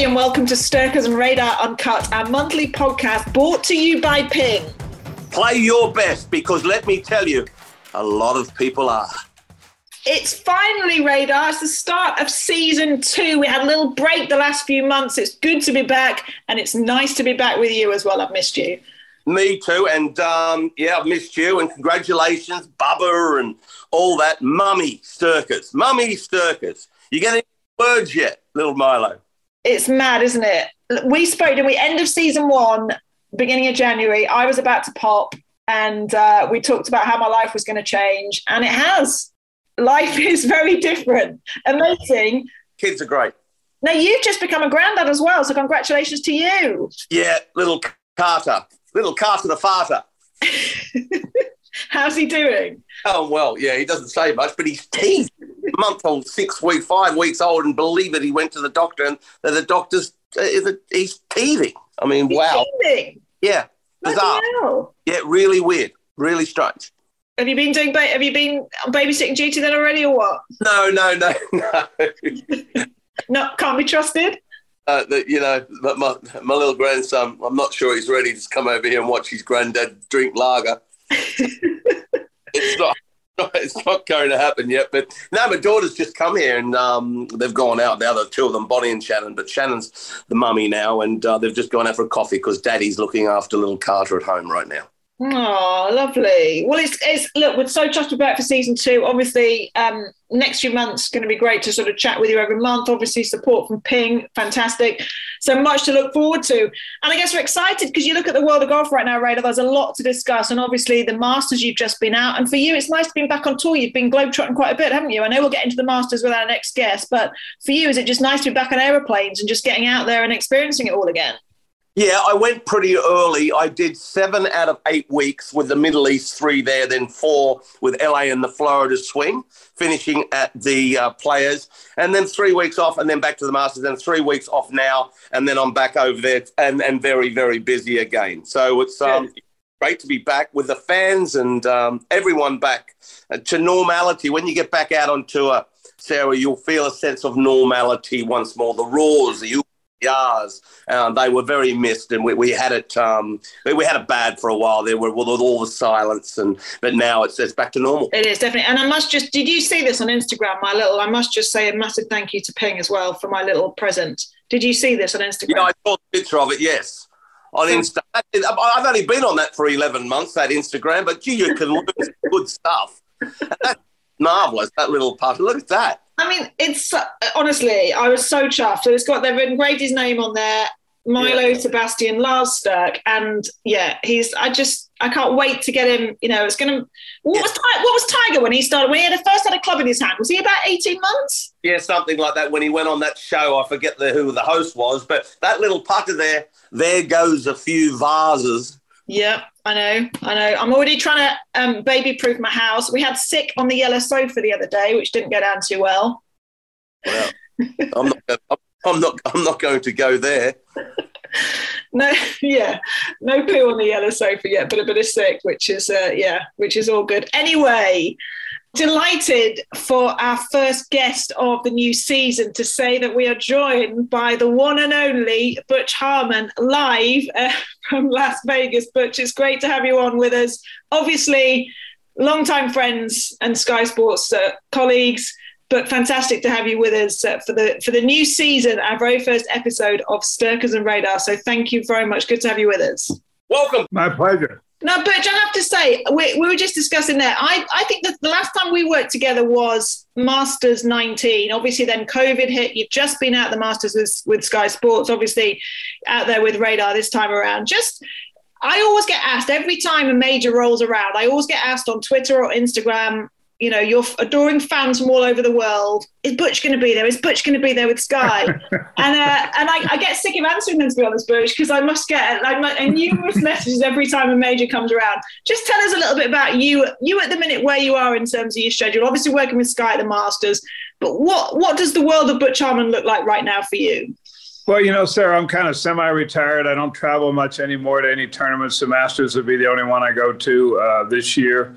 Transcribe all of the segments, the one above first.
Everybody, and welcome to Stirkers and Radar Uncut, our monthly podcast brought to you by Ping. Play your best because let me tell you, a lot of people are. It's finally Radar. It's the start of season two. We had a little break the last few months. It's good to be back, and it's nice to be back with you as well. I've missed you. Me too. And um, yeah, I've missed you. And congratulations, Bubba, and all that. Mummy Stirkers. Mummy Stirkers. You get any words yet, little Milo? It's mad, isn't it? We spoke, and we end of season one, beginning of January. I was about to pop, and uh, we talked about how my life was going to change, and it has. Life is very different. Amazing. Kids are great. Now you've just become a granddad as well, so congratulations to you. Yeah, little Carter. Little Carter the farter. How's he doing? Oh, well, yeah, he doesn't say much, but he's teething. Month old, six weeks, five weeks old, and believe it, he went to the doctor, and the doctor's uh, he's teething. I mean, He's wow. teething. Yeah, bizarre. Yeah, really weird, really strange. Have you been doing? Ba- have you been babysitting duty then already, or what? No, no, no, no. No, can't be trusted. uh, that you know, my, my little grandson. I'm not sure he's ready to come over here and watch his granddad drink lager. it's not. It's not going to happen yet, but no, my daughter's just come here and um, they've gone out. The two of them, Bonnie and Shannon, but Shannon's the mummy now, and uh, they've just gone out for a coffee because Daddy's looking after little Carter at home right now. Oh, lovely. Well, it's, it's look, we're so chuffed about for season two. Obviously, um, next few months going to be great to sort of chat with you every month. Obviously, support from Ping, fantastic. So much to look forward to. And I guess we're excited because you look at the world of golf right now, Radar. There's a lot to discuss, and obviously the Masters you've just been out. And for you, it's nice to be back on tour. You've been globetrotting quite a bit, haven't you? I know we'll get into the Masters with our next guest, but for you, is it just nice to be back on aeroplanes and just getting out there and experiencing it all again? Yeah, I went pretty early. I did seven out of eight weeks with the Middle East three there, then four with LA and the Florida swing, finishing at the uh, Players, and then three weeks off, and then back to the Masters, and three weeks off now, and then I'm back over there and, and very, very busy again. So it's um, great to be back with the fans and um, everyone back uh, to normality. When you get back out on tour, Sarah, you'll feel a sense of normality once more. The roars, the yars. Um, they were very missed, and we, we had it. Um, we, we had it bad for a while there, with all the silence, and but now it's it's back to normal. It is definitely, and I must just. Did you see this on Instagram? My little. I must just say a massive thank you to Ping as well for my little present. Did you see this on Instagram? Yeah, I saw the picture of it. Yes. On Insta, I've only been on that for eleven months. That Instagram, but gee, you can learn some good stuff. That's marvelous. That little part. Look at that. I mean, it's honestly, I was so chuffed. So it's got they've engraved his name on there. Milo Yeah. Sebastian Lars Stirk, and yeah, he's. I just, I can't wait to get him. You know, it's gonna. What was Ti- what was Tiger when he started? When he had a, first had a club in his hand, was he about eighteen months? Yeah, something like that. When he went on that show, I forget the, who the host was, but that little putter there, there goes a few vases. Yeah, I know, I know. I'm already trying to um, baby-proof my house. We had sick on the yellow sofa the other day, which didn't go down too well. Well, I'm not. I'm not. I'm not going to go there. no, yeah, no poo on the yellow sofa yet, but a bit of sick, which is uh, yeah, which is all good. Anyway, delighted for our first guest of the new season to say that we are joined by the one and only Butch Harmon live uh, from Las Vegas. Butch, it's great to have you on with us. Obviously, longtime friends and Sky Sports uh, colleagues but fantastic to have you with us uh, for the for the new season, our very first episode of Stirkers and Radar. So thank you very much. Good to have you with us. Welcome. My pleasure. Now, Butch, I have to say, we, we were just discussing there. I, I think that the last time we worked together was Masters 19. Obviously, then COVID hit. You've just been out the Masters with, with Sky Sports, obviously out there with Radar this time around. Just I always get asked every time a major rolls around. I always get asked on Twitter or Instagram, you know, your adoring fans from all over the world. Is Butch going to be there? Is Butch going to be there with Sky? and uh, and I, I, get sick of answering them to be honest, Butch, because I must get like numerous messages every time a major comes around. Just tell us a little bit about you, you at the minute where you are in terms of your schedule. Obviously working with Sky at the Masters, but what what does the world of Butch Harmon look like right now for you? Well, you know, Sarah, I'm kind of semi-retired. I don't travel much anymore to any tournaments. The Masters would be the only one I go to uh, this year.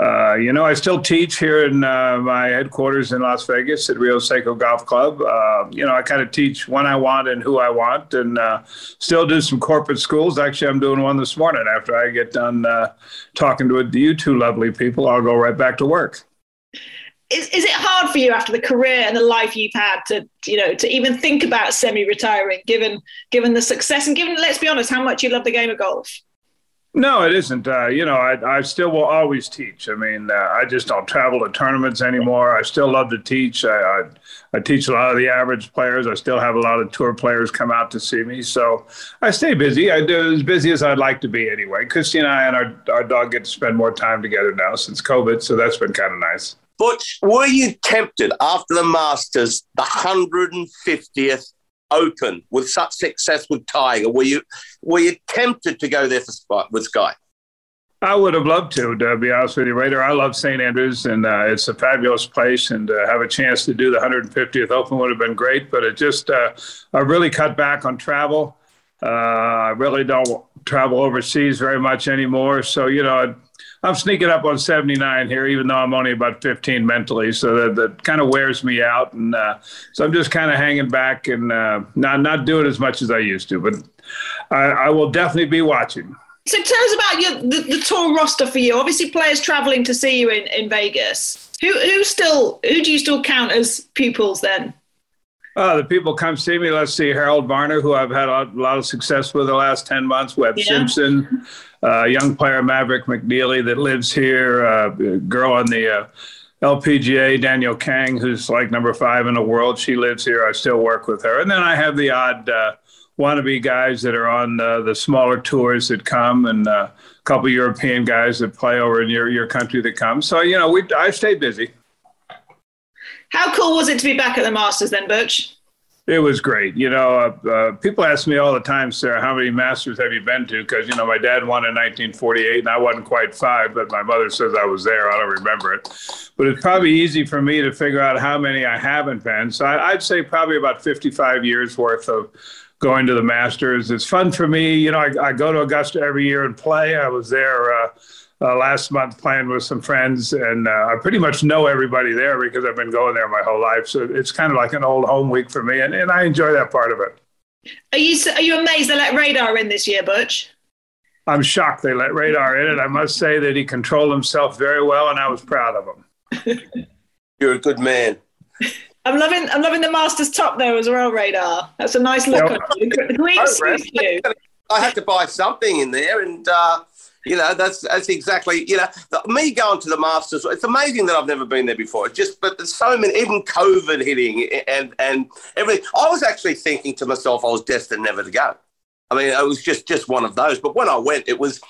Uh, you know, I still teach here in uh, my headquarters in Las Vegas at Rio Secco Golf Club. Uh, you know, I kind of teach when I want and who I want, and uh, still do some corporate schools. Actually, I'm doing one this morning. After I get done uh, talking to you two lovely people, I'll go right back to work. Is, is it hard for you after the career and the life you've had to you know to even think about semi-retiring given given the success and given let's be honest how much you love the game of golf no, it isn't. Uh, you know, I, I still will always teach. I mean, uh, I just don't travel to tournaments anymore. I still love to teach. I, I, I, teach a lot of the average players. I still have a lot of tour players come out to see me. So I stay busy. I do as busy as I'd like to be anyway. Christy and I and our, our dog get to spend more time together now since COVID. So that's been kind of nice. Butch, were you tempted after the Masters, the 150th open with such success with Tiger? Were you were you tempted to go there for with Sky? I would have loved to, to be honest with you, Radar. I love St. Andrews, and uh, it's a fabulous place, and uh, have a chance to do the 150th Open would have been great. But it just, uh, I really cut back on travel. Uh, I really don't travel overseas very much anymore. So, you know, I'm sneaking up on 79 here, even though I'm only about 15 mentally. So that, that kind of wears me out. And uh, so I'm just kind of hanging back and uh, not, not doing as much as I used to. But I, I will definitely be watching. So tell us about your, the, the tour roster for you. Obviously, players traveling to see you in, in Vegas. Who, who still who do you still count as pupils then? Uh, the people come see me. Let's see, Harold Varner, who I've had a lot of success with the last 10 months, Webb yeah. Simpson, uh, young player Maverick McNealy that lives here, uh, girl on the uh, LPGA, Danielle Kang, who's like number five in the world. She lives here. I still work with her. And then I have the odd uh, wannabe guys that are on uh, the smaller tours that come and a couple European guys that play over in your, your country that come. So, you know, we I stay busy. How cool was it to be back at the Masters then, Butch? It was great. You know, uh, uh, people ask me all the time, Sarah, how many Masters have you been to? Because, you know, my dad won in 1948 and I wasn't quite five, but my mother says I was there. I don't remember it. But it's probably easy for me to figure out how many I haven't been. So I, I'd say probably about 55 years worth of going to the Masters. It's fun for me. You know, I, I go to Augusta every year and play. I was there. Uh, uh, last month playing with some friends, and uh, I pretty much know everybody there because I've been going there my whole life. So it's kind of like an old home week for me, and, and I enjoy that part of it. Are you are you amazed they let Radar in this year, Butch? I'm shocked they let Radar in, and I must say that he controlled himself very well, and I was proud of him. You're a good man. I'm loving I'm loving the Masters top there as well, Radar. That's a nice look. I, I had to buy something in there, and. Uh, you know, that's that's exactly you know the, me going to the Masters. It's amazing that I've never been there before. Just, but there's so many, even COVID hitting and and everything. I was actually thinking to myself, I was destined never to go. I mean, it was just just one of those. But when I went, it was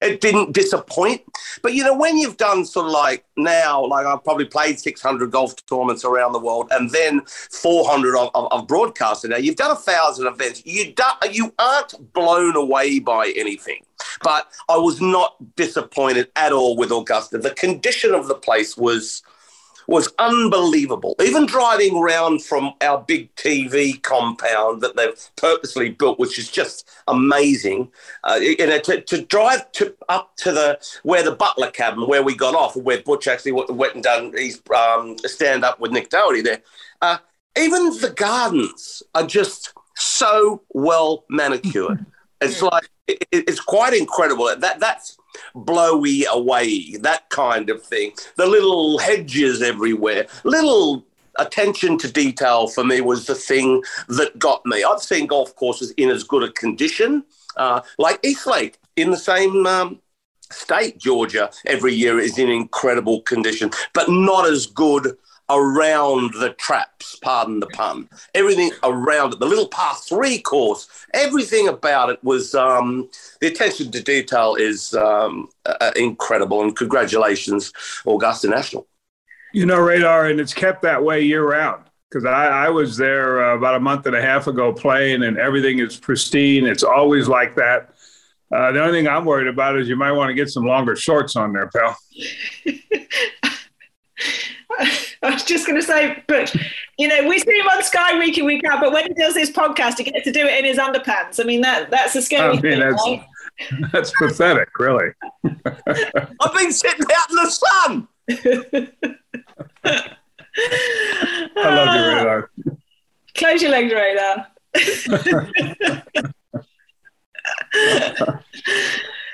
it didn't disappoint. But you know, when you've done sort of like now, like I've probably played 600 golf tournaments around the world, and then 400 of, of, of broadcasting. Now you've done a thousand events. You do, you aren't blown away by anything. But I was not disappointed at all with Augusta. The condition of the place was was unbelievable. Even driving around from our big TV compound that they've purposely built, which is just amazing, uh, you know, to, to drive to, up to the where the butler cabin where we got off, where Butch actually went and done his um, stand up with Nick Dougherty there. Uh, even the gardens are just so well manicured. it's like it, it's quite incredible. That that's blowy away, that kind of thing. The little hedges everywhere, little attention to detail for me was the thing that got me. I've seen golf courses in as good a condition, uh, like East Lake in the same um, state, Georgia, every year is in incredible condition, but not as good around the traps, pardon the pun. Everything around it, the little par three course, everything about it was um, the attention to detail is um, uh, incredible. And congratulations, Augusta National. You know, Radar, and it's kept that way year round because I, I, was there uh, about a month and a half ago playing, and everything is pristine. It's always like that. Uh, the only thing I'm worried about is you might want to get some longer shorts on there, pal. I was just going to say, but you know, we see him on Sky week in week out, but when he does this podcast, he gets to do it in his underpants. I mean, that that's a scary I mean, thing, that's, right? That's pathetic, really. I've been sitting out in the sun. I love you, Radar. Close your legs, Radar.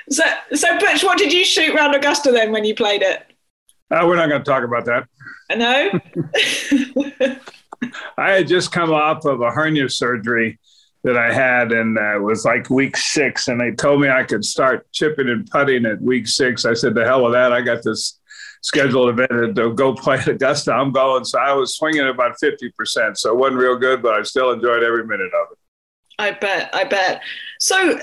so, so Butch, what did you shoot round Augusta then when you played it? Uh, we're not going to talk about that. I know. I had just come off of a hernia surgery that I had, and uh, it was like week six, and they told me I could start chipping and putting at week six. I said, "The hell with that! I got this scheduled event to go play at Augusta. I'm going." So I was swinging about fifty percent, so it wasn't real good, but I still enjoyed every minute of it. I bet, I bet. So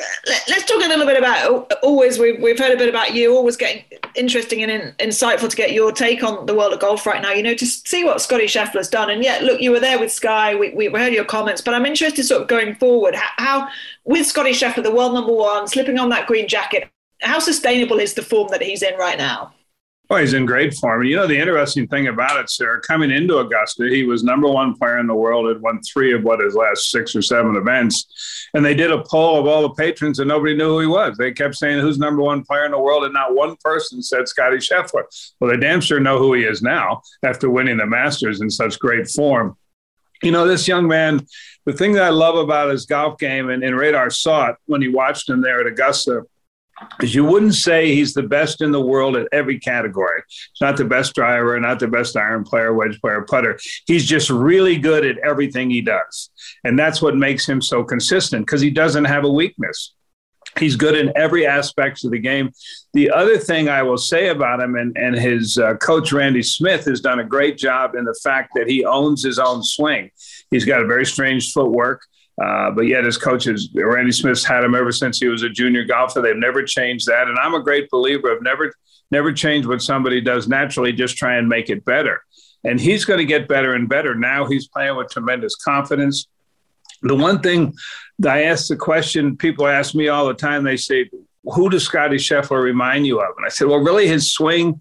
let's talk a little bit about. Always, we've, we've heard a bit about you. Always getting interesting and in, insightful to get your take on the world of golf right now. You know, to see what Scotty Scheffler's done. And yet, look, you were there with Sky. We, we heard your comments, but I'm interested, sort of going forward, how, how with Scotty Scheffler, the world number one, slipping on that green jacket, how sustainable is the form that he's in right now? Oh, he's in great form. And you know, the interesting thing about it, sir, coming into Augusta, he was number one player in the world, had won three of what his last six or seven events. And they did a poll of all the patrons, and nobody knew who he was. They kept saying, Who's number one player in the world? And not one person said Scotty Scheffler. Well, they damn sure know who he is now after winning the Masters in such great form. You know, this young man, the thing that I love about his golf game, and, and Radar saw it when he watched him there at Augusta because you wouldn't say he's the best in the world at every category. He's not the best driver, not the best iron player, wedge player, putter. He's just really good at everything he does. And that's what makes him so consistent because he doesn't have a weakness. He's good in every aspect of the game. The other thing I will say about him, and, and his uh, coach Randy Smith has done a great job in the fact that he owns his own swing. He's got a very strange footwork. Uh, but yet, his coaches, Randy Smith's had him ever since he was a junior golfer. They've never changed that, and I'm a great believer of never, never change what somebody does naturally. Just try and make it better. And he's going to get better and better. Now he's playing with tremendous confidence. The one thing I ask the question, people ask me all the time. They say, "Who does Scotty Scheffler remind you of?" And I said, "Well, really, his swing."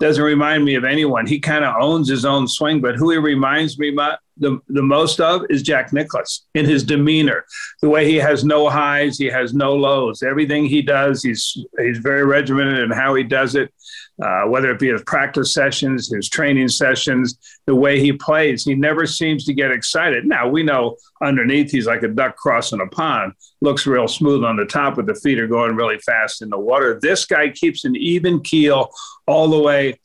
Doesn't remind me of anyone. He kind of owns his own swing, but who he reminds me the, the most of is Jack Nicklaus in his demeanor, the way he has no highs, he has no lows. Everything he does, he's he's very regimented in how he does it. Uh, whether it be his practice sessions, his training sessions, the way he plays, he never seems to get excited. Now we know underneath he's like a duck crossing a pond, looks real smooth on the top, but the feet are going really fast in the water. This guy keeps an even keel all the way.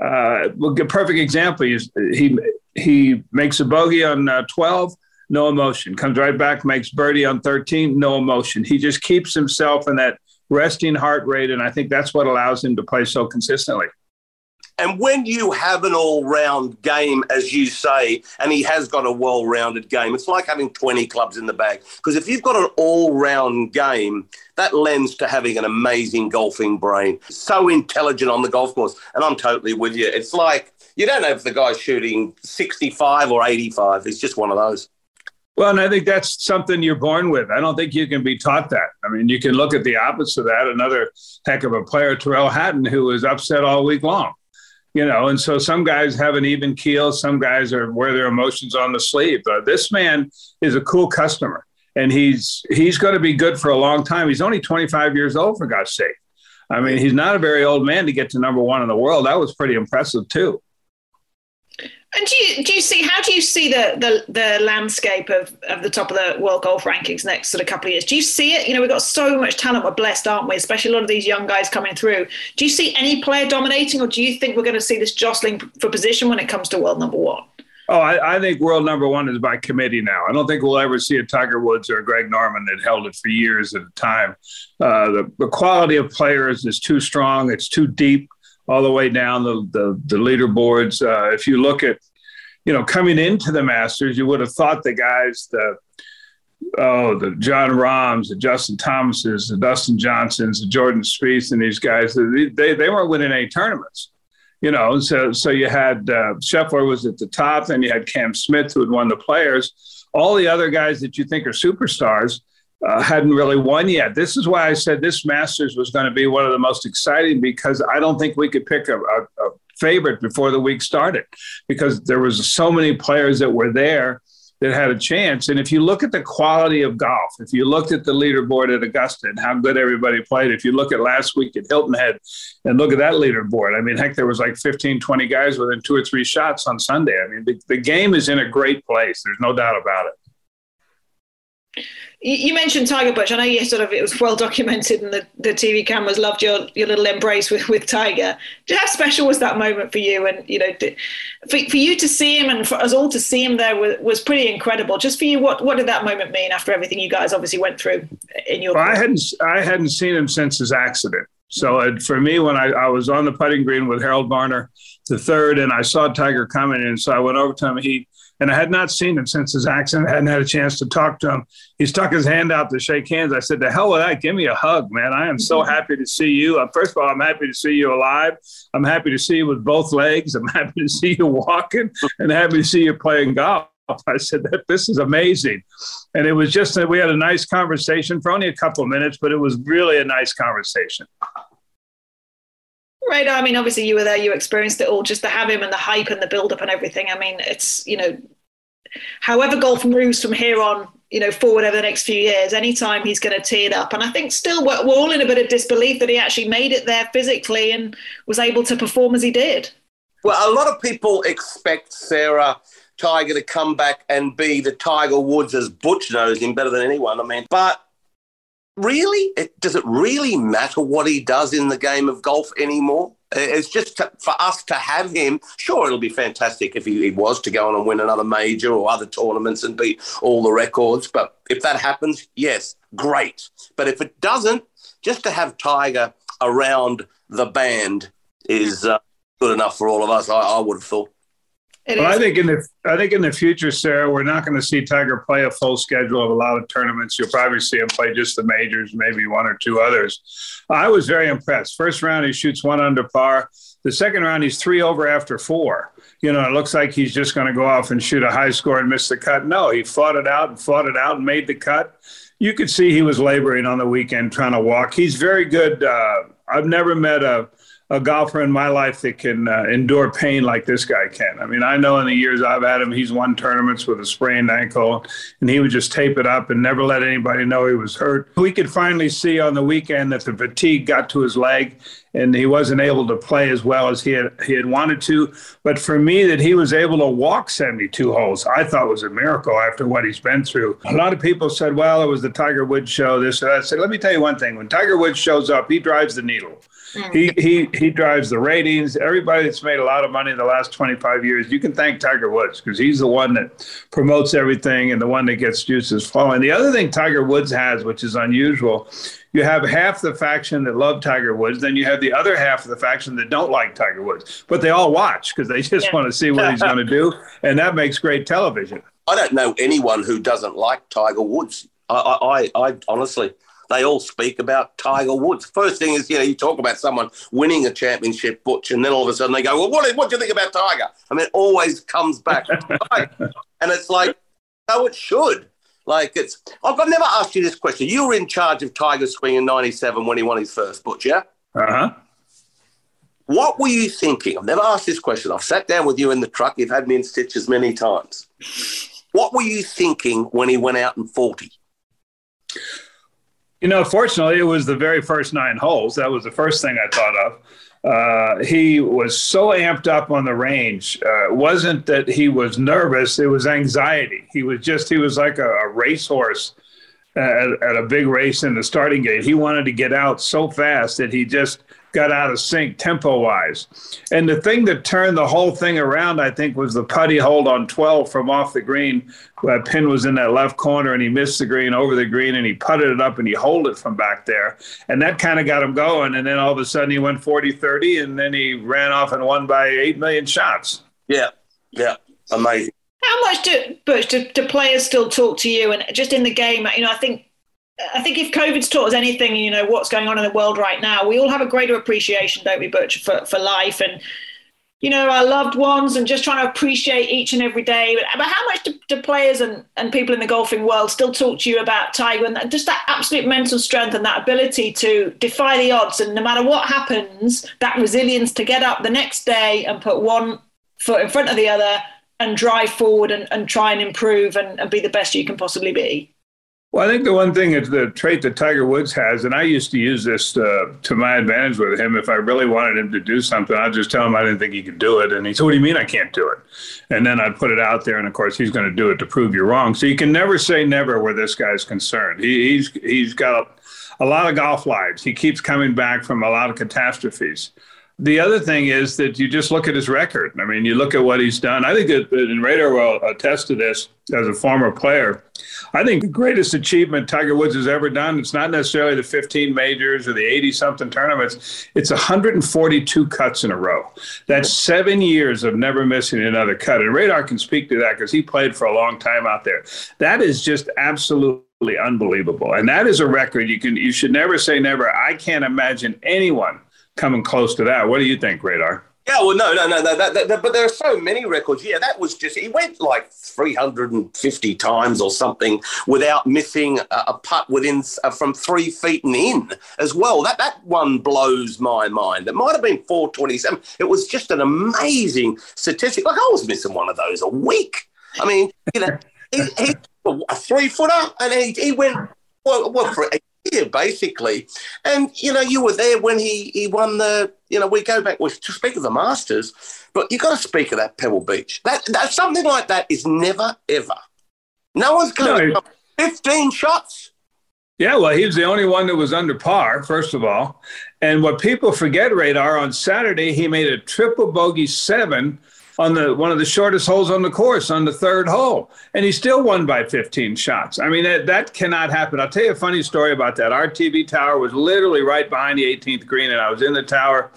Uh, a perfect example is he he makes a bogey on uh, 12, no emotion. Comes right back, makes birdie on 13, no emotion. He just keeps himself in that resting heart rate. And I think that's what allows him to play so consistently. And when you have an all round game, as you say, and he has got a well rounded game, it's like having 20 clubs in the bag. Because if you've got an all round game, that lends to having an amazing golfing brain. So intelligent on the golf course. And I'm totally with you. It's like you don't know if the guy's shooting 65 or 85. He's just one of those. Well, and I think that's something you're born with. I don't think you can be taught that. I mean, you can look at the opposite of that. Another heck of a player, Tyrrell Hatton, who was upset all week long. you know, and so some guys have an even keel, some guys are wear their emotions on the sleeve. But this man is a cool customer, and he's he's going to be good for a long time. He's only 25 years old, for God's sake. I mean, he's not a very old man to get to number one in the world. That was pretty impressive too. And do you do you see how do you see the the, the landscape of, of the top of the world golf rankings next sort of couple of years? Do you see it? You know, we've got so much talent. We're blessed, aren't we? Especially a lot of these young guys coming through. Do you see any player dominating, or do you think we're going to see this jostling for position when it comes to world number one? Oh, I, I, think world number one is by committee now. I don't think we'll ever see a Tiger Woods or a Greg Norman that held it for years at a time. Uh, the, the quality of players is too strong. It's too deep all the way down the, the, the leaderboards. Uh, if you look at, you know, coming into the Masters, you would have thought the guys, the oh, the Jon Rahms, the Justin Thomases, the Dustin Johnsons, the Jordan Spieth, and these guys, they, they, weren't winning any tournaments. You know, so so you had uh, Scheffler was at the top, then you had Cam Smith who had won the Players. All the other guys that you think are superstars, uh, hadn't really won yet. This is why I said this Masters was going to be one of the most exciting because I don't think we could pick a, a, a favorite before the week started because there was so many players that were there that had a chance. And if you look at the quality of golf, if you looked at the leaderboard at Augusta and how good everybody played, if you look at last week at Hilton Head and look at that leaderboard, I mean, heck, there was like 15, 20 guys within two or three shots on Sunday. I mean, the, the game is in a great place. There's no doubt about it. You mentioned Tiger Butch. I know you sort of it was well documented, and the, the TV cameras loved your your little embrace with, with Tiger. How special was that moment for you? And you know, for, for you to see him and for us all to see him there was, was pretty incredible. Just for you, what what did that moment mean after everything you guys obviously went through in your? Well, I hadn't I hadn't seen him since his accident. So it, for me, when I, I was on the putting green with Harold Varner, the third, and I saw Tiger coming, and so I went over to him. He and I had not seen him since his accident. I hadn't had a chance to talk to him. He stuck his hand out to shake hands. I said, "The hell with that! Give me a hug, man. I am so mm-hmm. happy to see you. Uh, first of all, I'm happy to see you alive. I'm happy to see you with both legs. I'm happy to see you walking, and happy to see you playing golf." I said that this is amazing, and it was just that we had a nice conversation for only a couple of minutes, but it was really a nice conversation. Right. I mean, obviously you were there, you experienced it all, just to have him and the hype and the build up and everything. I mean, it's, you know, however golf moves from here on, you know, forward over the next few years, anytime he's going to tee it up. And I think still we're, we're all in a bit of disbelief that he actually made it there physically and was able to perform as he did. Well, a lot of people expect Sarah Tiger to come back and be the Tiger Woods as Butch knows him better than anyone. I mean, but really, it, does it really matter what he does in the game of golf anymore? It's just to, for us to have him. Sure, it'll be fantastic if he, he, was to go on and win another major or other tournaments and beat all the records. But if that happens, yes, great. But if it doesn't, just to have Tiger around the band is uh, good enough for all of us. I, I would have thought. Well, I think in the I think in the future, Sarah, we're not going to see Tiger play a full schedule of a lot of tournaments. You'll probably see him play just the majors, maybe one or two others. I was very impressed. First round, he shoots one under par. The second round, he's three over after four. You know, it looks like he's just going to go off and shoot a high score and miss the cut. No, he fought it out and fought it out and made the cut. You could see he was laboring on the weekend trying to walk. He's very good. Uh, I've never met a a golfer in my life that can uh, endure pain like this guy can. I mean, I know in the years I've had him, he's won tournaments with a sprained ankle, and he would just tape it up and never let anybody know he was hurt. We could finally see on the weekend that the fatigue got to his leg, and he wasn't able to play as well as he had he had wanted to. But for me, that he was able to walk 72 holes, I thought was a miracle after what he's been through. A lot of people said, "Well, it was the Tiger Woods show." This, I said, "Let me tell you one thing: when Tiger Woods shows up, he drives the needle." Mm. He he he drives the ratings. Everybody that's made a lot of money in the last 25 years, you can thank Tiger Woods because he's the one that promotes everything and the one that gets juices flowing. The other thing Tiger Woods has, which is unusual, you have half the faction that love Tiger Woods, then you have the other half of the faction that don't like Tiger Woods, but they all watch because they just yeah. want to see what he's going to do, and that makes great television. I don't know anyone who doesn't like Tiger Woods. I, I, I honestly, they all speak about Tiger Woods. First thing is, you know, you talk about someone winning a championship, Butch, and then all of a sudden they go, well, what, what do you think about Tiger? I mean, it always comes back. and it's like, no, it should. Like it's, I've never asked you this question. You were in charge of Tiger Swing in '97 when he won his first, Butch, yeah? Uh huh. What were you thinking? I've never asked this question. I've sat down with you in the truck. You've had me in stitches many times. What were you thinking when he went out in 40? You know, fortunately, it was the very first nine holes. That was the first thing I thought of. Uh, he was so amped up on the range. Uh, it wasn't that he was nervous; it was anxiety. He was just—he was like a, a racehorse at, at, a big race in the starting gate. He wanted to get out so fast that he just got out of sync tempo wise. And the thing that turned the whole thing around, I think, was the putty hold on 12 from off the green. That pin was in that left corner and he missed the green over the green and he putted it up and he holed it from back there. And that kind of got him going. And then all of a sudden he went 40 30 and then he ran off and won by 8 million shots. Yeah. Yeah. Amazing. How much do Butch do, do players still talk to you and just in the game? You know, I think I think if COVID's taught us anything, you know, what's going on in the world right now, we all have a greater appreciation, don't we, Butch, for, for life and, you know, our loved ones and just trying to appreciate each and every day. But, but how much do, do, players and, and people in the golfing world still talk to you about Tiger and that, just that absolute mental strength and that ability to defy the odds and no matter what happens, that resilience to get up the next day and put one foot in front of the other and drive forward and, and try and improve and, and be the best you can possibly be? Well, I think the one thing is the trait that Tiger Woods has, and I used to use this to, to my advantage with him. If I really wanted him to do something, I'd just tell him I didn't think he could do it. And he said, What do you mean I can't do it? And then I'd put it out there. And of course, he's going to do it to prove you wrong. So you can never say never where this guy's concerned. He, he's, he's got a, a lot of golf lives. He keeps coming back from a lot of catastrophes. The other thing is that you just look at his record. I mean, you look at what he's done. I think that, and Radar will attest to this as a former player. I think the greatest achievement Tiger Woods has ever done, it's not necessarily the 15 majors or the 80 something tournaments, it's 142 cuts in a row. That's seven years of never missing another cut. And Radar can speak to that because he played for a long time out there. That is just absolutely unbelievable. And that is a record you can you should never say never. I can't imagine anyone coming close to that. What do you think, Radar? Yeah, well, no, no, no, no. That, that, that, but there are so many records. Yeah, that was just, he went like 350 times or something without missing a, a putt within uh, from three feet and in as well. That, that one blows my mind. It might have been 427. It was just an amazing statistic. Like I was missing one of those a week. I mean, you know, he, he a three footer and he, he went, well, well for year, basically. And, you know, you were there when he, he won the, you know, we go back, to speak of the Masters, but you've got to speak of that Pebble Beach. That, that Something like that is never, ever. No one's going no. to 15 shots. Yeah, well, he was the only one that was under par, first of all. And what people forget, Radar, on Saturday, he made a triple bogey seven on the one of the shortest holes on the course on the third hole, and he still won by 15 shots. I mean, that, that cannot happen. I'll tell you a funny story about that. Our TV tower was literally right behind the 18th green, and I was in the tower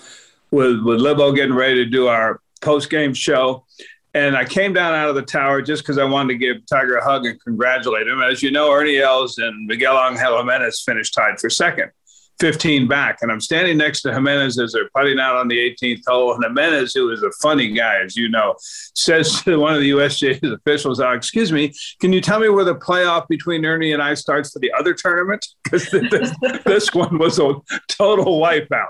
with with Livo getting ready to do our post game show. And I came down out of the tower just because I wanted to give Tiger a hug and congratulate him. As you know, Ernie Els and Miguel Angel Jimenez finished tied for second. 15 back. And I'm standing next to Jimenez as they're putting out on the 18th hole. And Jimenez, who is a funny guy, as you know, says to one of the USGA's officials, oh, Excuse me, can you tell me where the playoff between Ernie and I starts for the other tournament? Because this, this one was a total wipeout.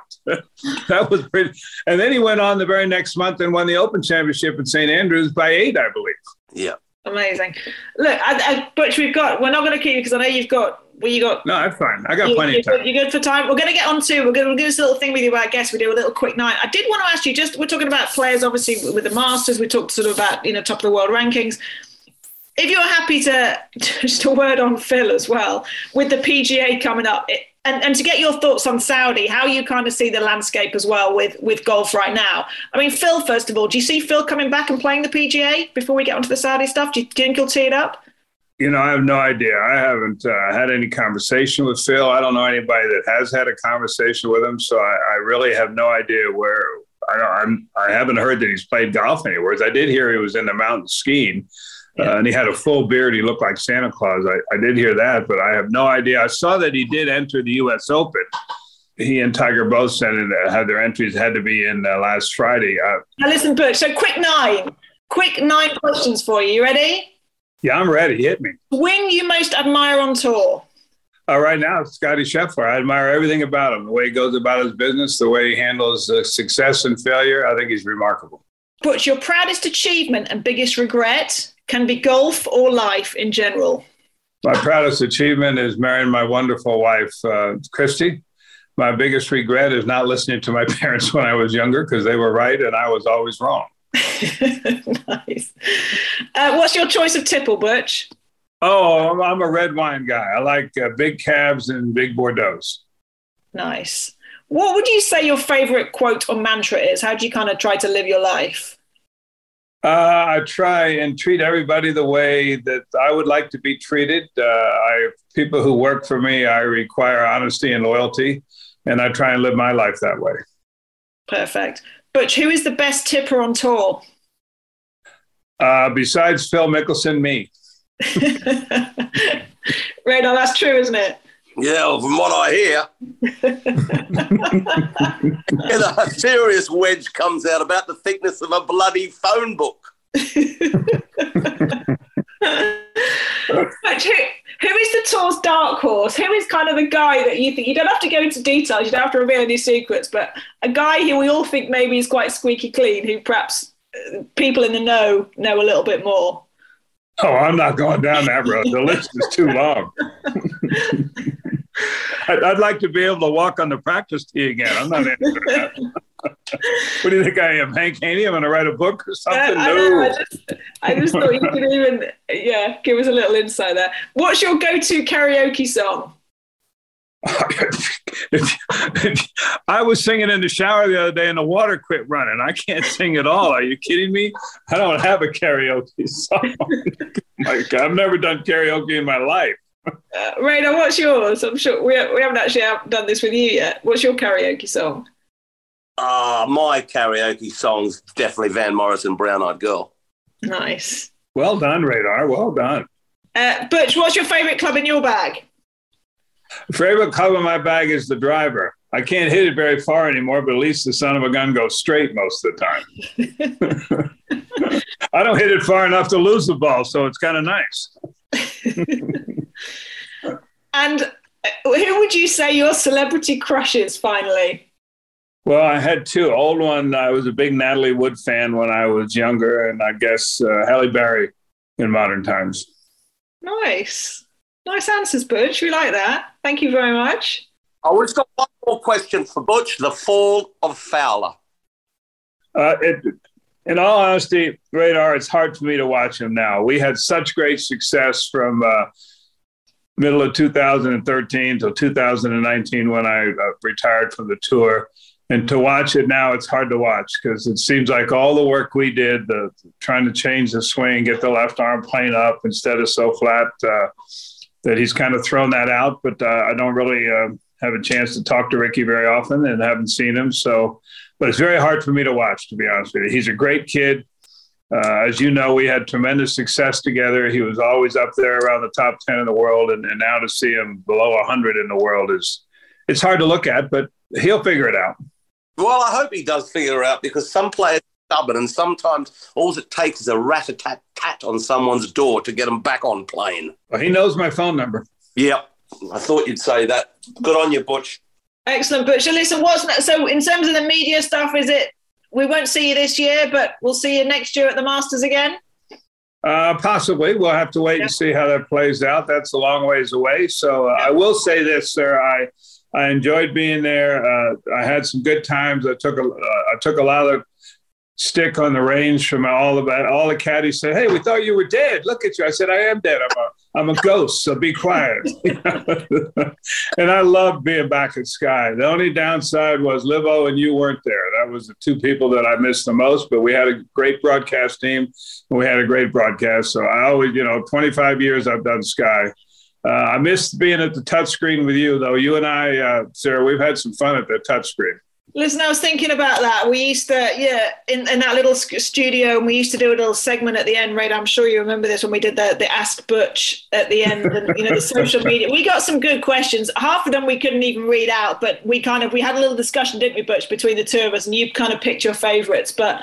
that was pretty. And then he went on the very next month and won the Open Championship in St. Andrews by eight, I believe. Yeah. Amazing. Look, I, I, Butch, we've got, we're not going to keep you because I know you've got well, you got. No, I'm fine. I got you, plenty of time. You're good for time. We're going to get on to. We're going to do this little thing with you. I guess we do a little quick night. I did want to ask you. Just we're talking about players, obviously with the Masters. We talked sort of about you know top of the world rankings. If you're happy to just a word on Phil as well with the PGA coming up. It, and, and to get your thoughts on Saudi, how you kind of see the landscape as well with, with golf right now. I mean, Phil, first of all, do you see Phil coming back and playing the PGA before we get onto the Saudi stuff? Do you, do you think he'll tee it up? You know, I have no idea. I haven't uh, had any conversation with Phil. I don't know anybody that has had a conversation with him, so I, I really have no idea where. I, I'm, I haven't heard that he's played golf anywhere. I did hear he was in the mountains skiing, uh, and he had a full beard. He looked like Santa Claus. I, I did hear that, but I have no idea. I saw that he did enter the U.S. Open. He and Tiger both said it, had their entries had to be in uh, last Friday. Uh, now listen, Butch. So quick nine, quick nine questions for you. You ready? Yeah, I'm ready. Hit me. Wing you most admire on tour? Uh, right now, Scotty Scheffler. I admire everything about him. The way he goes about his business, the way he handles uh, success and failure. I think he's remarkable. But your proudest achievement and biggest regret can be golf or life in general. My proudest achievement is marrying my wonderful wife, uh, Christy. My biggest regret is not listening to my parents when I was younger because they were right and I was always wrong. nice. Uh, what's your choice of tipple, Butch? Oh, I'm a red wine guy. I like uh, big cabs and big Bordeaux's. Nice. What would you say your favorite quote or mantra is? How do you kind of try to live your life? Uh, I try and treat everybody the way that I would like to be treated. Uh, I people who work for me, I require honesty and loyalty, and I try and live my life that way. Perfect. Butch, who is the best tipper on tour? Uh, besides Phil Mickelson, me. right now, that's true, isn't it? Yeah, from what I hear. and a serious wedge comes out about the thickness of a bloody phone book. who, who is the tour's dark horse? Who is kind of the guy that you think you don't have to go into details, you don't have to reveal any secrets, but a guy who we all think maybe is quite squeaky clean, who perhaps uh, people in the know know a little bit more? Oh, I'm not going down that road. The list is too long. I'd, I'd, like to be able to walk on the practice tee again. I'm not into that. What do you think I am, Hank Haney? I'm going to write a book or something? I, I, know, I, just, I just thought you could even, yeah, give us a little insight there. What's your go-to karaoke song? I was singing in the shower the other day and the water quit running. I can't sing at all. Are you kidding me? I don't have a karaoke song. I've never done karaoke in my life. Uh, Radar, what's yours? I'm sure we, we haven't actually done this with you yet. What's your karaoke song? Uh, my karaoke song's definitely Van Morrison, Brown Eyed Girl. Nice. Well done, Radar. Well done. Uh, Butch, what's your favorite club in your bag? Favorite club in my bag is the driver. I can't hit it very far anymore, but at least the son of a gun goes straight most of the time. I don't hit it far enough to lose the ball, so it's kind of nice. and uh, who would you say your celebrity crush is finally? Well, I had two. Old one, I was a big Natalie Wood fan when I was younger, and I guess uh, Halle Berry in modern times. Nice. Nice answers, Butch. We like that. Thank you very much. I we've got one more question for Butch the fall of Fowler. Uh, it, in all honesty, Radar, it's hard for me to watch him now. We had such great success from uh, middle of 2013 till 2019 when I uh, retired from the tour. And to watch it now, it's hard to watch because it seems like all the work we did, the trying to change the swing, get the left arm plane up instead of so flat, uh, that he's kind of thrown that out. But uh, I don't really uh, have a chance to talk to Rickie very often and haven't seen him. So, but it's very hard for me to watch, to be honest with you. He's a great kid. Uh, as you know, we had tremendous success together. He was always up there around the top 10 in the world. And, and now to see him below 100 in the world is, it's hard to look at, but he'll figure it out. Well, I hope he does figure it out because some players are stubborn and sometimes all it takes is a rat a tat tat on someone's door to get them back on plane. Well, he knows my phone number. Yep. I thought you'd say that. Good on you, Butch. Excellent, Butch. So listen, what's that? so in terms of the media stuff? Is it we won't see you this year, but we'll see you next year at the Masters again? Uh, possibly. We'll have to wait and see how that plays out. That's a long ways away. So uh, I will say this, sir. I I enjoyed being there. Uh, I had some good times. I took a uh, I took a lot of stick on the range from all of. All the caddies said, "Hey, we thought you were dead. Look at you." I said, "I am dead. I'm a I'm a ghost. So be quiet." and I loved being back at Sky. The only downside was Livo and you weren't there. That was the two people that I missed the most. But we had a great broadcast team, and we had a great broadcast. So I always, you know, 25 years I've done Sky. Uh, I missed being at the touchscreen with you, though. You and I, uh, Sarah, we've had some fun at the touchscreen. Listen, I was thinking about that. We used to, yeah, in, in that little studio, and we used to do a little segment at the end, right? I'm sure you remember this when we did the, the Ask Butch at the end, and you know the social media. We got some good questions. Half of them we couldn't even read out, but we kind of we had a little discussion, didn't we, Butch, between the two of us, and you kind of picked your favourites. But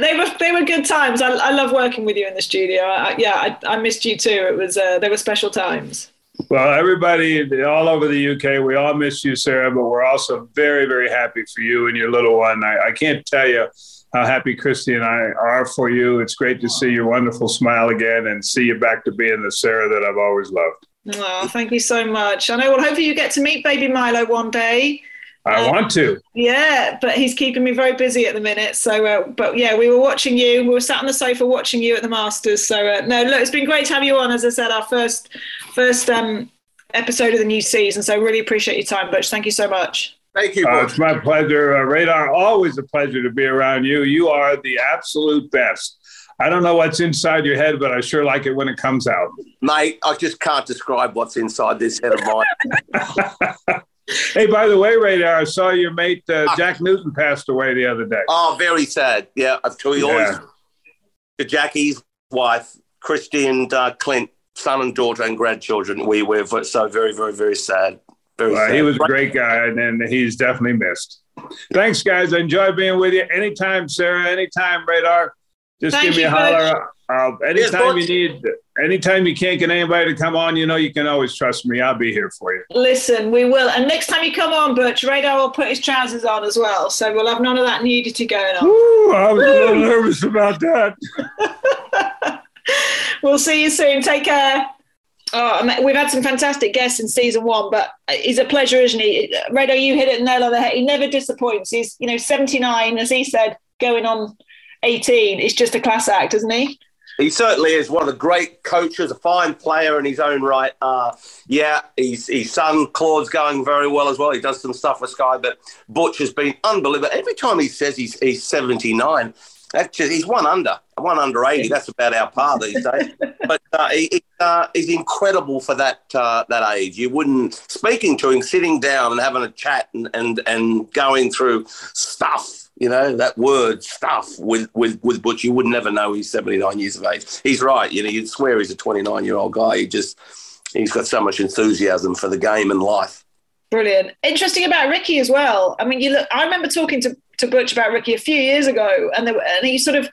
they were they were good times. I, I love working with you in the studio. I, yeah, I, I missed you too. It was uh, they were special times. Well, everybody all over the UK, we all miss you, Sarah, but we're also very, very happy for you and your little one. I, I can't tell you how happy Christy and I are for you. It's great to see your wonderful smile again and see you back to being the Sarah that I've always loved. Oh, thank you so much. I know. Well, hopefully you get to meet baby Milo one day. I um, want to. Yeah, but he's keeping me very busy at the minute. So, uh, but yeah, we were watching you. We were sat on the sofa watching you at the Masters. So, uh, no, look, it's been great to have you on. As I said, our first first um, episode of the new season. So, really appreciate your time, Butch. Thank you so much. Thank you. Uh, it's my pleasure, uh, Radar. Always a pleasure to be around you. You are the absolute best. I don't know what's inside your head, but I sure like it when it comes out. Mate, I just can't describe what's inside this head of mine. hey, by the way, Radar, I saw your mate uh, ah. Jack Newton passed away the other day. Oh, very sad. Yeah, I've told you always to Jackie's wife, Christy and uh, Clint, son and daughter and grandchildren. We were so very, very, very sad. Very well, sad. He was a great guy, and, and he's definitely missed. Thanks, guys. I enjoy being with you. Anytime, Sarah. Anytime, Radar. Just Thank give me a holler. Uh, anytime you need, anytime you can't get anybody to come on, you know you can always trust me. I'll be here for you. Listen, we will. And next time you come on, Butch, Radar will put his trousers on as well. So we'll have none of that nudity going on. Ooh, I was Woo! a little nervous about that. we'll see you soon. Take care. Oh, we've had some fantastic guests in season one, but he's a pleasure, isn't he? Radar, you hit it nail on the head. He never disappoints. He's, you know, 79, as he said, going on 18 is just a class act, isn't he? He certainly is one of the great coaches, a fine player in his own right. Uh, yeah, his, his son Claude's going very well as well. He does some stuff with Sky, but Butch has been unbelievable. Every time he says he's, he's 79, actually, he's one under, one under 80. That's about our par these days. but uh, he, uh, he's incredible for that uh, that age. You wouldn't, speaking to him, sitting down and having a chat and, and, and going through stuff you know, that word stuff with, with, with Butch, you would never know he's 79 years of age. He's right. You know, you'd swear he's a 29 year old guy. He just, he's got so much enthusiasm for the game and life. Brilliant. Interesting about Rickie as well. I mean, you look, I remember talking to, to Butch about Rickie a few years ago, and, there, and he sort of,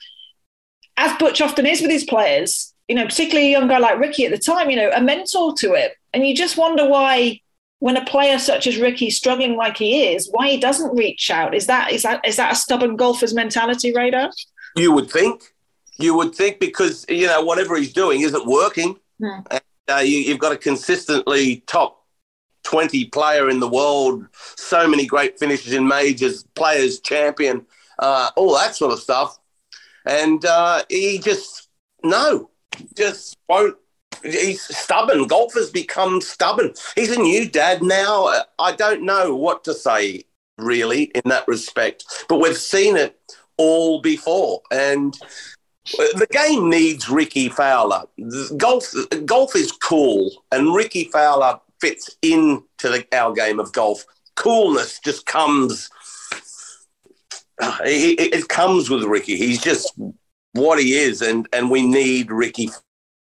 as Butch often is with his players, you know, particularly a young guy like Rickie at the time, you know, a mentor to it. And you just wonder why when a player such as Rickie struggling like he is, why he doesn't reach out? Is that is that is that a stubborn golfer's mentality, Radar? You would think. You would think because you know whatever he's doing isn't working. Hmm. And, uh, you, have got a consistently top twenty player in the world, so many great finishes in majors, players champion, uh, all that sort of stuff, and uh, he just no, just won't he's stubborn. Golfers become stubborn. He's a new dad now. I don't know what to say really in that respect, but we've seen it all before. And the game needs Rickie Fowler. Golf, golf is cool, and Rickie Fowler fits into the, our game of golf. Coolness just comes. It, it comes with Rickie. He's just what he is, and and we need Rickie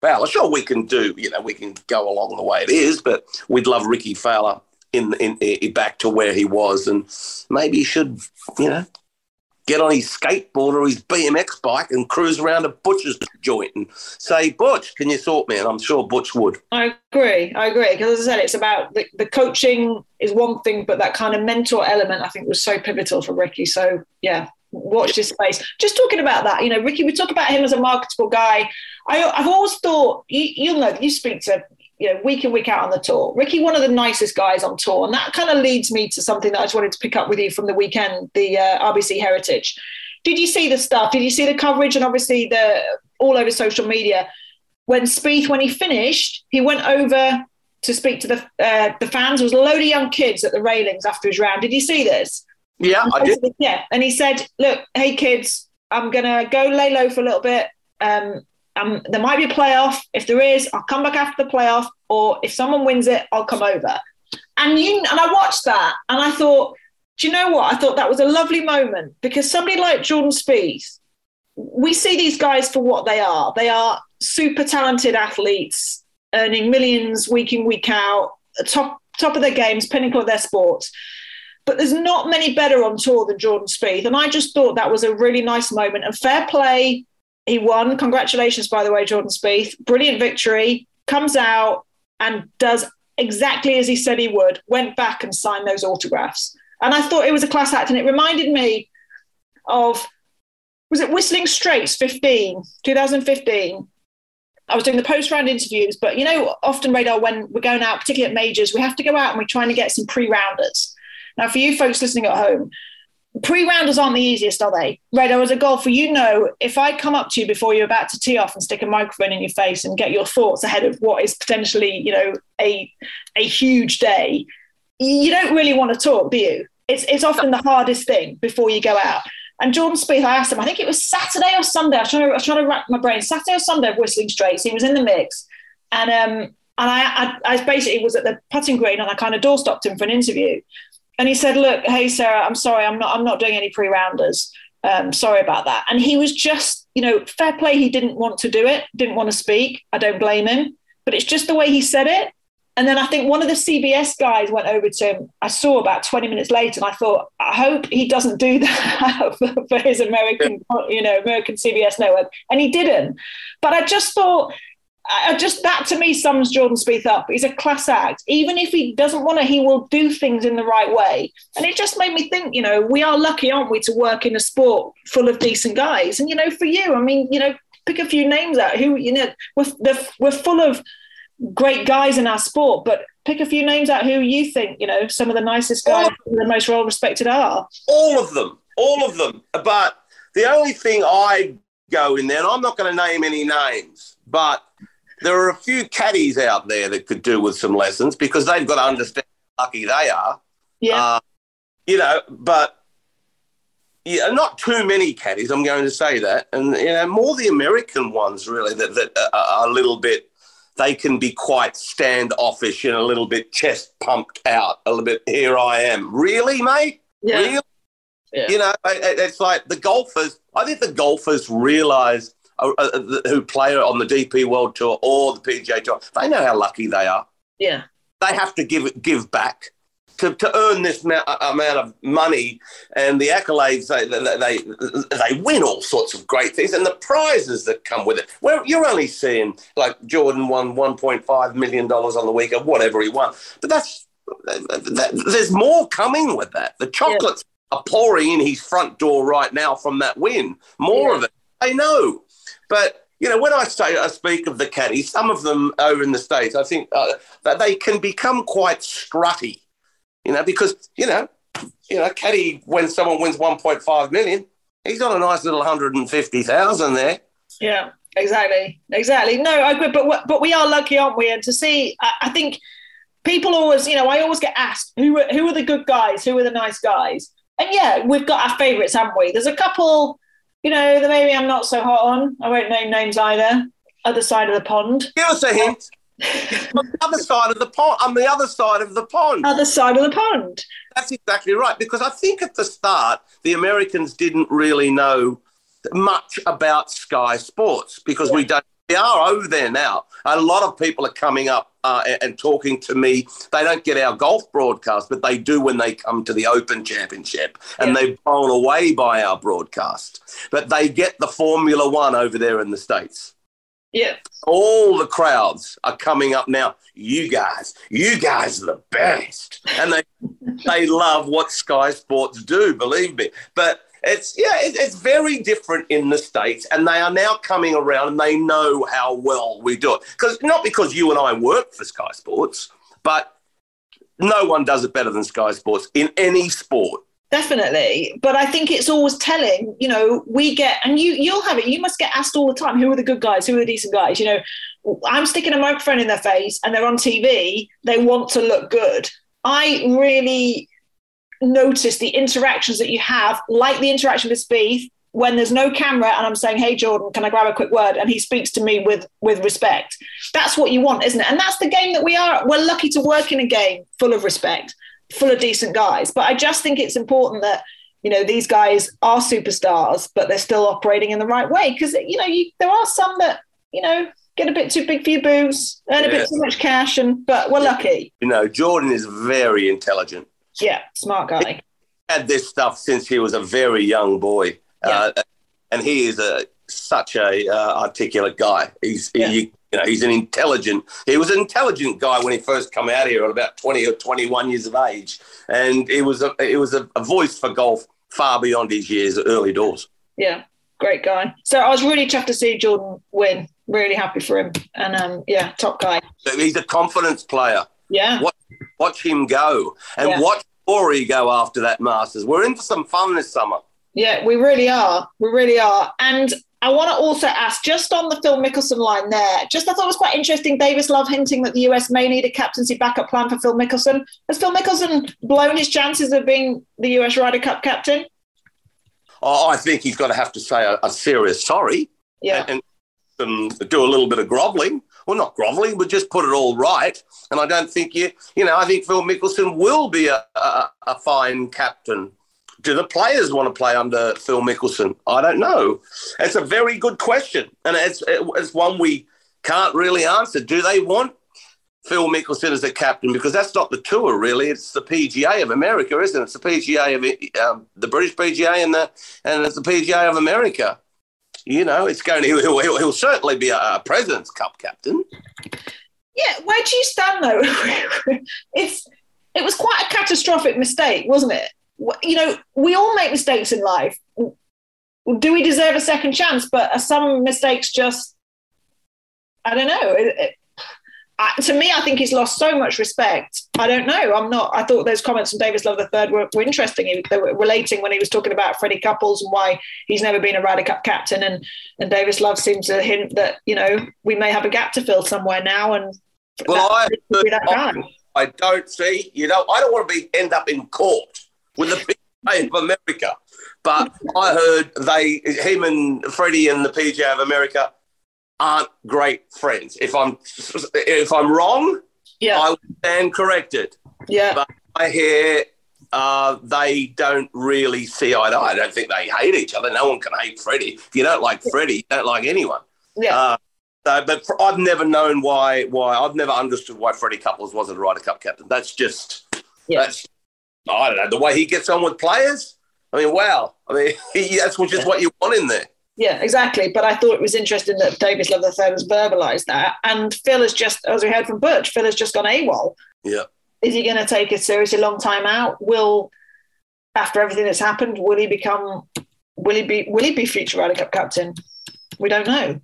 Fowler. Sure, we can do, you know, we can go along the way it is, but we'd love Rickie Fowler in, in, in back to where he was, and maybe he should, you know, get on his skateboard or his BMX bike and cruise around a butcher's joint and say, Butch, can you sort me? And I'm sure Butch would. I agree. I agree. Because as I said, it's about the, the coaching is one thing, but that kind of mentor element I think was so pivotal for Rickie. So, yeah, watch this space. Just talking about that, you know, Rickie, we talk about him as a marketable guy. I, have always thought you, you'll know you speak to you know week in week out on the tour. Rickie, one of the nicest guys on tour, and that kind of leads me to something that I just wanted to pick up with you from the weekend, the uh, RBC Heritage. Did you see the stuff? Did you see the coverage and obviously the all over social media? When Spieth, when he finished, he went over to speak to the uh, the fans. There was a load of young kids at the railings after his round. Did you see this? Yeah, I did. Yeah, and he said, "Look, hey kids, I'm gonna go lay low for a little bit. Um, um, there might be a playoff. If there is, I'll come back after the playoff, or if someone wins it, I'll come over." And you and I watched that, and I thought, do you know what? I thought that was a lovely moment because somebody like Jordan Spieth, we see these guys for what they are. They are super talented athletes, earning millions week in week out, top top of their games, pinnacle of their sports but there's not many better on tour than Jordan Spieth. And I just thought that was a really nice moment. And fair play, he won. Congratulations, by the way, Jordan Spieth. Brilliant victory. Comes out, and does exactly as he said he would, went back and signed those autographs. And I thought it was a class act, and it reminded me of was it Whistling Straits 15, 2015? I was doing the post round interviews, but you know, often radar when we're going out, particularly at majors, we have to go out and we're trying to get some pre rounders. Now, for you folks listening at home, pre rounders aren't the easiest, are they? Radar, as a golfer, you know, if I come up to you before you're about to tee off and stick a microphone in your face and get your thoughts ahead of what is potentially, you know, a a huge day, you don't really want to talk, do you? It's it's often the hardest thing before you go out. And Jordan Spieth, I asked him, I think it was Saturday or Sunday. I was trying to, I was trying to rack my brain. Saturday or Sunday of Whistling Straits. He was in the mix. And um, and I, I, I basically was at the putting green and I kind of door stopped him for an interview. And he said, Look, hey Sarah, I'm sorry, I'm not I'm not doing any pre-rounders. Um, sorry about that. And he was just, you know, fair play, he didn't want to do it, didn't want to speak. I don't blame him. But it's just the way he said it. And then I think one of the CBS guys went over to him. I saw about 20 minutes later, and I thought, I hope he doesn't do that for his American, you know, American CBS network. And he didn't. But I just thought, I just that to me sums Jordan Spieth up. He's a class act. Even if he doesn't want to, he will do things in the right way. And it just made me think, you know, we are lucky, aren't we, to work in a sport full of decent guys. And you know, for you, I mean, you know, pick a few names out who you know we're we're full of great guys in our sport, but pick a few names out who you think, you know, some of the nicest guys, the most well respected are. All of them, all of them. But the only thing I go in there, and I'm not going to name any names, but there are a few caddies out there that could do with some lessons because they've got to understand how lucky they are. Yeah. Uh, you know, but yeah, not too many caddies. I'm going to say that, and you know, more the American ones really that that are a little bit they can be quite standoffish and a little bit chest pumped out, a little bit, here I am. Really, mate? Yeah. Really? Yeah. You know, it's like the golfers, I think the golfers realize who play on the DP World Tour or the PGA Tour, they know how lucky they are. Yeah. They have to give give back to, to earn this uh, amount of money and the accolades, they, they, they win all sorts of great things and the prizes that come with it. Well, you're only seeing like Jordan won $1.5 million on the weekend, whatever he won. But that's, that, there's more coming with that. The chocolates yeah. are pouring in his front door right now from that win. More yeah. of it. They know. But you know, when I say I speak of the caddies, some of them over in the states, I think uh, that they can become quite strutty you know, because you know, you know, caddy when someone wins 1.5 million, he's got a nice little 150,000 there. Yeah, exactly, exactly. No, I agree, but but we are lucky, aren't we? And to see, I, I think people always, you know, I always get asked who are, who are the good guys, who are the nice guys, and yeah, we've got our favourites, haven't we? There's a couple, you know, that maybe I'm not so hot on. I won't name names either. Other side of the pond. Give us a hint on the other side of the pond. On the other side of the pond. Other side of the pond. That's exactly right. Because I think at the start the Americans didn't really know much about Sky Sports because yeah. we don't. We are over there now. A lot of people are coming up uh, and, and, talking to me. They don't get our golf broadcast, but they do when they come to the Open Championship, and yeah. they're blown away by our broadcast. But they get the Formula One over there in the states. Yeah. All the crowds are coming up now. You guys, you guys are the best. And they they love what Sky Sports do, believe me. But it's yeah, it, it's very different in the States, and they are now coming around and they know how well we do it. Because not because you and I work for Sky Sports, but no one does it better than Sky Sports in any sport. Definitely. But I think it's always telling, you know, we get, and you, you'll have it, you must get asked all the time, who are the good guys? Who are the decent guys? You know, I'm sticking a microphone in their face and they're on TV. They want to look good. I really notice the interactions that you have, like the interaction with Spieth, when there's no camera and I'm saying, "Hey Jordan, can I grab a quick word?" and he speaks to me with with respect. That's what you want, isn't it? And that's the game that we are. We're lucky to work in a game full of respect full of decent guys. But I just think it's important that you know these guys are superstars, but they're still operating in the right way because you know you, there are some that you know get a bit too big for your boots, earn a bit too much cash, and but we're lucky. You know, Jordan is very intelligent. Yeah, smart guy. He had this stuff since he was a very young boy, yeah. uh, and he is a such a uh, articulate guy. He's yeah. you You know, he's an intelligent. He was an intelligent guy when he first come out here at about twenty or twenty-one years of age, and he was a it was a, a voice for golf far beyond his years, at early doors. Yeah, great guy. So I was really chuffed to see Jordan win. Really happy for him, and um, yeah, top guy. He's a confidence player. Yeah. Watch, watch him go, and Yeah. watch Rory go after that Masters. We're in for some fun this summer. Yeah, we really are. We really are. And I want to also ask, just on the Phil Mickelson line there, just I thought it was quite interesting. Davis Love hinting that the US may need a captaincy backup plan for Phil Mickelson. Has Phil Mickelson blown his chances of being the US Ryder Cup captain? Oh, I think he's got to have to say a, a serious sorry Yeah. and, and um, do a little bit of grovelling. Well, not grovelling, but just put it all right. And I don't think you, you know, I think Phil Mickelson will be a, a, a fine captain. Do the players want to play under Phil Mickelson? I don't know. It's a very good question, and it's it's one we can't really answer. Do they want Phil Mickelson as a captain? Because that's not the tour, really. It's the PGA of America, isn't it? It's the PGA of um, the British PGA and the and it's the PGA of America. You know, it's going. He'll, he'll, he'll certainly be a, a President's Cup captain. Yeah, where do you stand though? it's it was quite a catastrophic mistake, wasn't it? You know, we all make mistakes in life. Do we deserve a second chance? But are some mistakes just I don't know. It, it, I, to me, I think he's lost so much respect. I don't know. I'm not. I thought those comments from Davis Love III were, were interesting. They were relating when he was talking about Freddie Couples and why he's never been a Ryder Cup captain, and and Davis Love seems to hint that you know we may have a gap to fill somewhere now, and Well, I, could be that guy. I don't see. You know, I don't want to be end up in court with the PGA of America. But I heard they, him and Freddie and the PGA of America, aren't great friends. If I'm if I'm wrong, Yeah, I stand corrected. yeah, But I hear uh, they don't really see eye to eye. I don't think they hate each other. No one can hate Freddie. If you don't like Freddie, you don't like anyone. yeah. Uh, so, but for, I've never known why. Why I've never understood why Freddie Couples wasn't a Ryder Cup captain. That's just Yeah. that's I don't know the way he gets on with players. I mean, wow. I mean, he, that's just what you want in there. Yeah, exactly. But I thought it was interesting that Davis Love III has verbalised that. And Phil has just, as we heard from Butch, Phil has just gone AWOL. Yeah. Is he going to take a seriously long time out? Will, after everything that's happened, will he become, will he be, will he be future Ryder Cup captain? We don't know.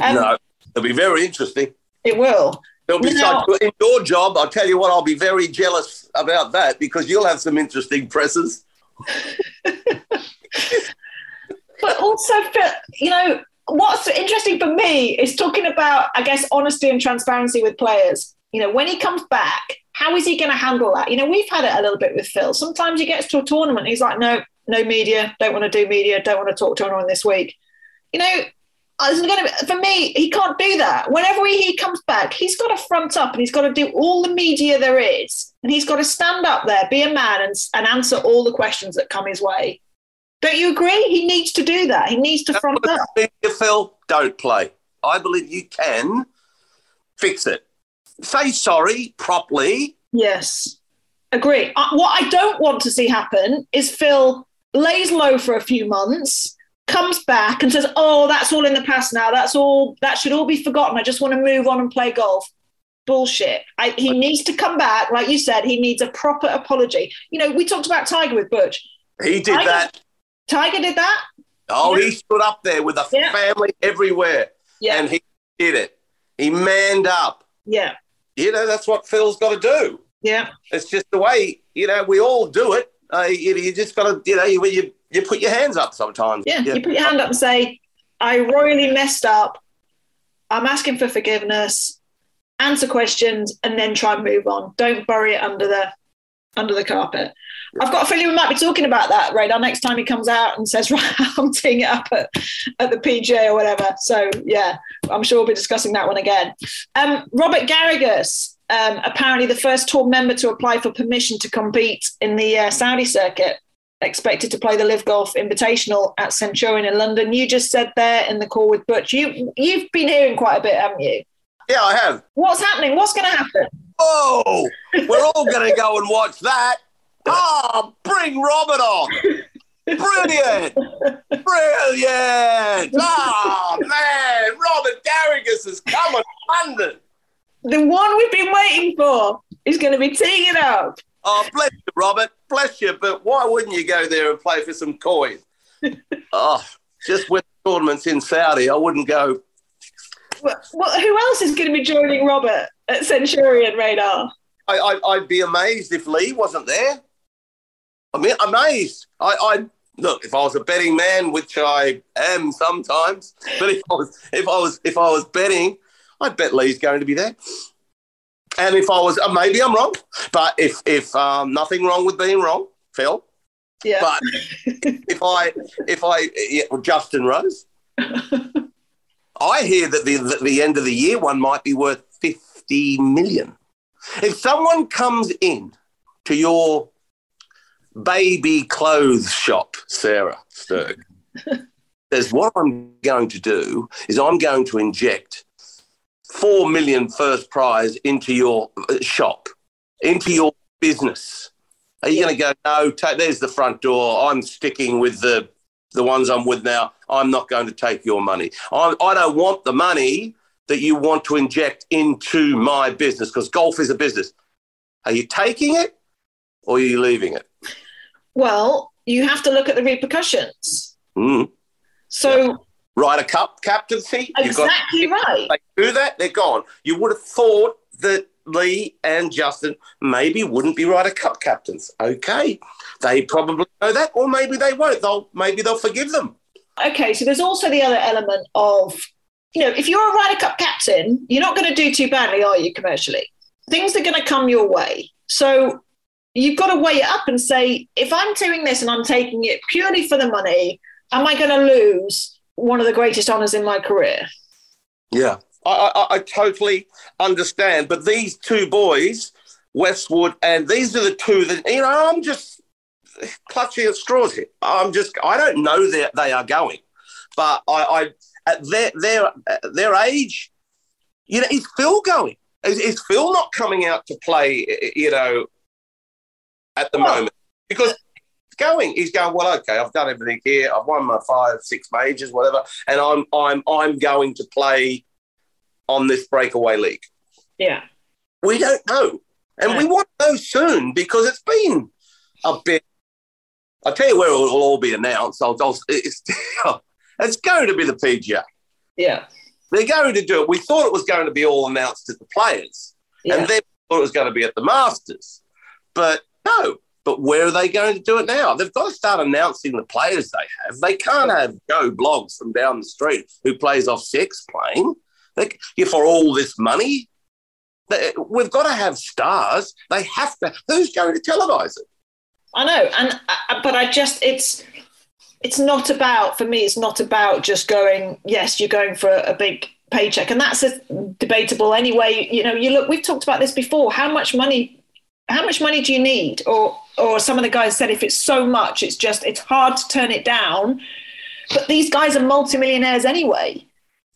Um, no, it'll be very interesting. It will. It'll be No. such, in your job. I'll tell you what. I'll be very jealous about that because you'll have some interesting presses. But also, Phil, you know, what's interesting for me is talking about, I guess, honesty and transparency with players. You know, when he comes back, how is he going to handle that? You know, we've had it a little bit with Phil. Sometimes he gets to a tournament, he's like, no, no media, don't want to do media, don't want to talk to anyone this week. You know, gonna, for me, he can't do that. Whenever he, he comes back, he's got to front up and he's got to do all the media there is. And he's got to stand up there, be a man, and, and answer all the questions that come his way. Don't you agree? He needs to do that. He needs to front up. Phil, don't play. I believe you can fix it. Say sorry properly. Yes, agree. Uh, what I don't want to see happen is Phil lays low for a few months, comes back and says, "Oh, that's all in the past now. That's all. That should all be forgotten. I just want to move on and play golf." Bullshit. I, he needs to come back, like you said. He needs a proper apology. You know, we talked about Tiger with Butch. He did that. Tiger did that. Oh, he stood up there with a Yeah. family everywhere, Yeah, and he did it. He manned up. yeah, You know, that's what Phil's got to do. yeah. It's just the way, you know, we all do it. Uh, you, you just got to, you know, you, you, you put your hands up sometimes. Yeah, you put your hand up and say, I royally messed up. I'm asking for forgiveness, answer questions, and then try and move on. Don't bury it under the under the carpet. I've got a feeling we might be talking about that, right Radar, next time he comes out and says, right, I'm teeing it up at, at the PGA or whatever. So, yeah, I'm sure we'll be discussing that one again. Um, Robert Garrigus, um, apparently the first tour member to apply for permission to compete in the uh, Saudi circuit expected to play the LIV Golf Invitational at Centurion in London. You just said there in the call with Butch, you you've been hearing quite a bit, haven't you? Yeah, I have. What's happening? What's going to happen? Oh, we're all going to go and watch that. Oh, bring Robert on. Brilliant. Brilliant. Oh, man. Robert Garrigus is coming London. The one we've been waiting for is going to be teeing it up. Oh, bless you, Robert. Bless you. But why wouldn't you go there and play for some coin? oh, just with tournaments in Saudi, I wouldn't go. Well, well, who else is going to be joining Robert at Centurion Radar? I, I, I'd be amazed if Lee wasn't there. I mean, amazed. I, I look if I was a betting man, which I am sometimes, but if I was if I was if I was betting, I'd bet Lee's going to be there. And if I was, uh, maybe I'm wrong, but if if um, nothing wrong with being wrong, Phil. Yeah. But if I if I yeah, Justin Rose, I hear that the that the end of the year one might be worth fifty million. If someone comes in to your baby clothes shop, Sarah Stirk, says, What I'm going to do is I'm going to inject four million first prize into your uh, shop, into your business. Are you going to go, No, take, there's the front door. I'm sticking with the, the ones I'm with now. I'm not going to take your money. I, I don't want the money that you want to inject into my business because golf is a business. Are you taking it or are you leaving it? Well, you have to look at the repercussions. Mm. So, Ryder Cup captaincy. you've got- exactly right. they do that, they're gone. You would have thought that Lee and Justin maybe wouldn't be Ryder Cup captains. Okay, they probably know that, or maybe they won't. They'll maybe they'll forgive them. Okay, so there's also the other element of, you know, if you're a Ryder Cup captain, you're not going to do too badly, are you, commercially? Things are going to come your way. So you've got to weigh it up and say, if I'm doing this and I'm taking it purely for the money, am I going to lose one of the greatest honours in my career? Yeah, I, I, I totally understand. But these two boys, Westwood, and these are the two that you know. I'm just clutching at straws here. I'm just. I don't know that they are going, but I, I at their their at their age, you know, is Phil going? Is, is Phil not coming out to play? You know, at the Well- moment because. he's Going, he's going. Well, okay. I've done everything here. I've won my five, six majors, whatever, and I'm, I'm, I'm going to play on this breakaway league. Yeah. We don't know. And we want to know soon because it's been a bit. I'll tell you where it will all be announced. I'll, I'll, it's, going to be the PGA. Yeah. They're going to do it. We thought it was going to be all announced at the players, Yeah. and then we thought it was going to be at the Masters. But no. But where are they going to do it now? They've got to start announcing the players they have. They can't have Joe Blogs from down the street who plays off six playing. Yeah, for all this money, we've got to have stars. They have to. Who's going to televise it? I know, and uh, but I just it's it's not about for me. It's not about just going. Yes, you're going for a big paycheck, and that's a, debatable anyway. You know, you look. We've talked about this before. How much money? How much money do you need? Or or some of the guys said if it's so much, it's just it's hard to turn it down. But these guys are multimillionaires anyway.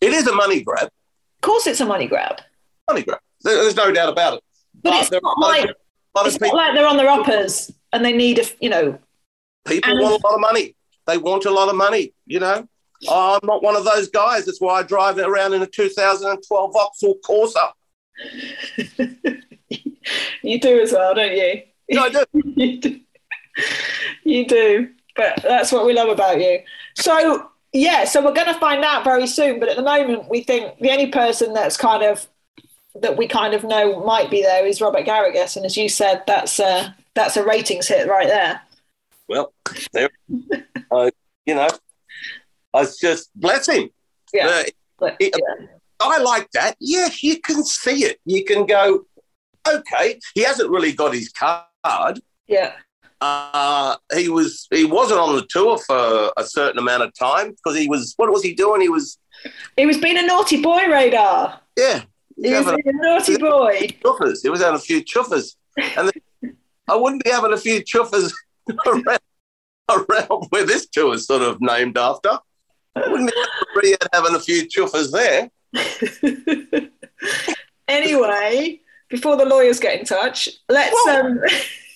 It is a money grab. Of course, it's a money grab. Money grab. There's no doubt about it. But Uh, it's not are a lot of- like a lot of it's not like they're on their uppers and they need a you know people and- want a lot of money. They want a lot of money. You know, oh, I'm not one of those guys. That's why I drive around in a 2012 Vauxhall Corsa. you do as well, don't you? No, I do. you do. You do. But that's what we love about you. So, yeah, so we're going to find out very soon. But at the moment, we think the only person that's kind of that we kind of know might be there is Robert Garrigus. And as you said, that's a, that's a ratings hit right there. Well, there. uh, you know, I was just bless him. Yeah. Uh, it- yeah. I like that. Yes, you can see it. You can go, okay, he hasn't really got his card. yeah. Uh, he was he wasn't on the tour for a certain amount of time because he was what was he doing? He was He was being a naughty boy, Radar. yeah, He was having being a naughty boy. chuffers. He was having a few chuffers, and then, I wouldn't be having a few chuffers around, around where this tour is sort of named after. Wouldn't be having a few chuffers there. anyway, before the lawyers get in touch, let's Whoa. um,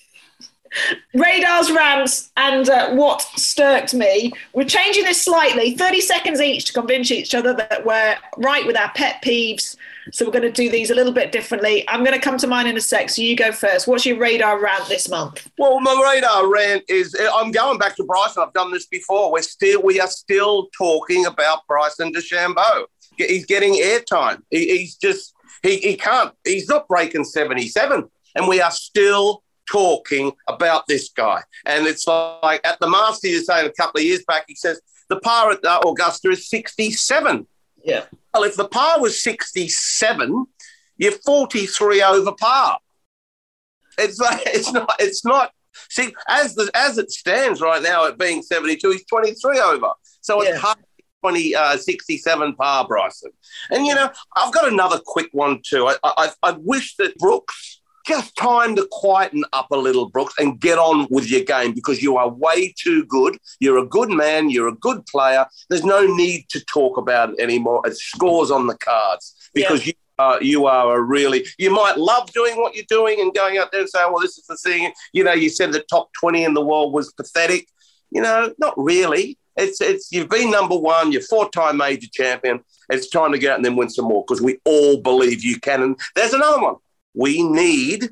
Radar's rants and uh, what stirked me. We're changing this slightly, 30 seconds each to convince each other that we're right with our pet peeves. So we're going to do these a little bit differently. I'm going to come to mine in a sec. So you go first. What's your radar rant this month? Well, my radar rant is I'm going back to Bryson. I've done this before. We're still we are still talking about Bryson DeChambeau. He's getting airtime. He, he's just he, he can't. He's not breaking 77, and we are still talking about this guy. And it's like at the Masters, saying a couple of years back, he says the par at uh, Augusta is 67. Yeah. Well, if the par was 67, you're 43 over par. It's like, it's not, it's not, see, as the, as it stands right now at being 72, he's 23 over. So it's yeah. hard 20, uh, 67 par, Bryson. And, you know, I've got another quick one too. I, I, I wish that Brooks just time to quieten up a little, Brooks, and get on with your game because you are way too good. You're a good man. You're a good player. There's no need to talk about it anymore. It scores on the cards because yeah. you. Uh, you are a really, you might love doing what you're doing and going out there and saying, well, this is the thing. You know, you said the top 20 in the world was pathetic. You know, not really. It's, it's, you've been number one, you're four time major champion. It's time to go out and then win some more because we all believe you can. And there's another one we need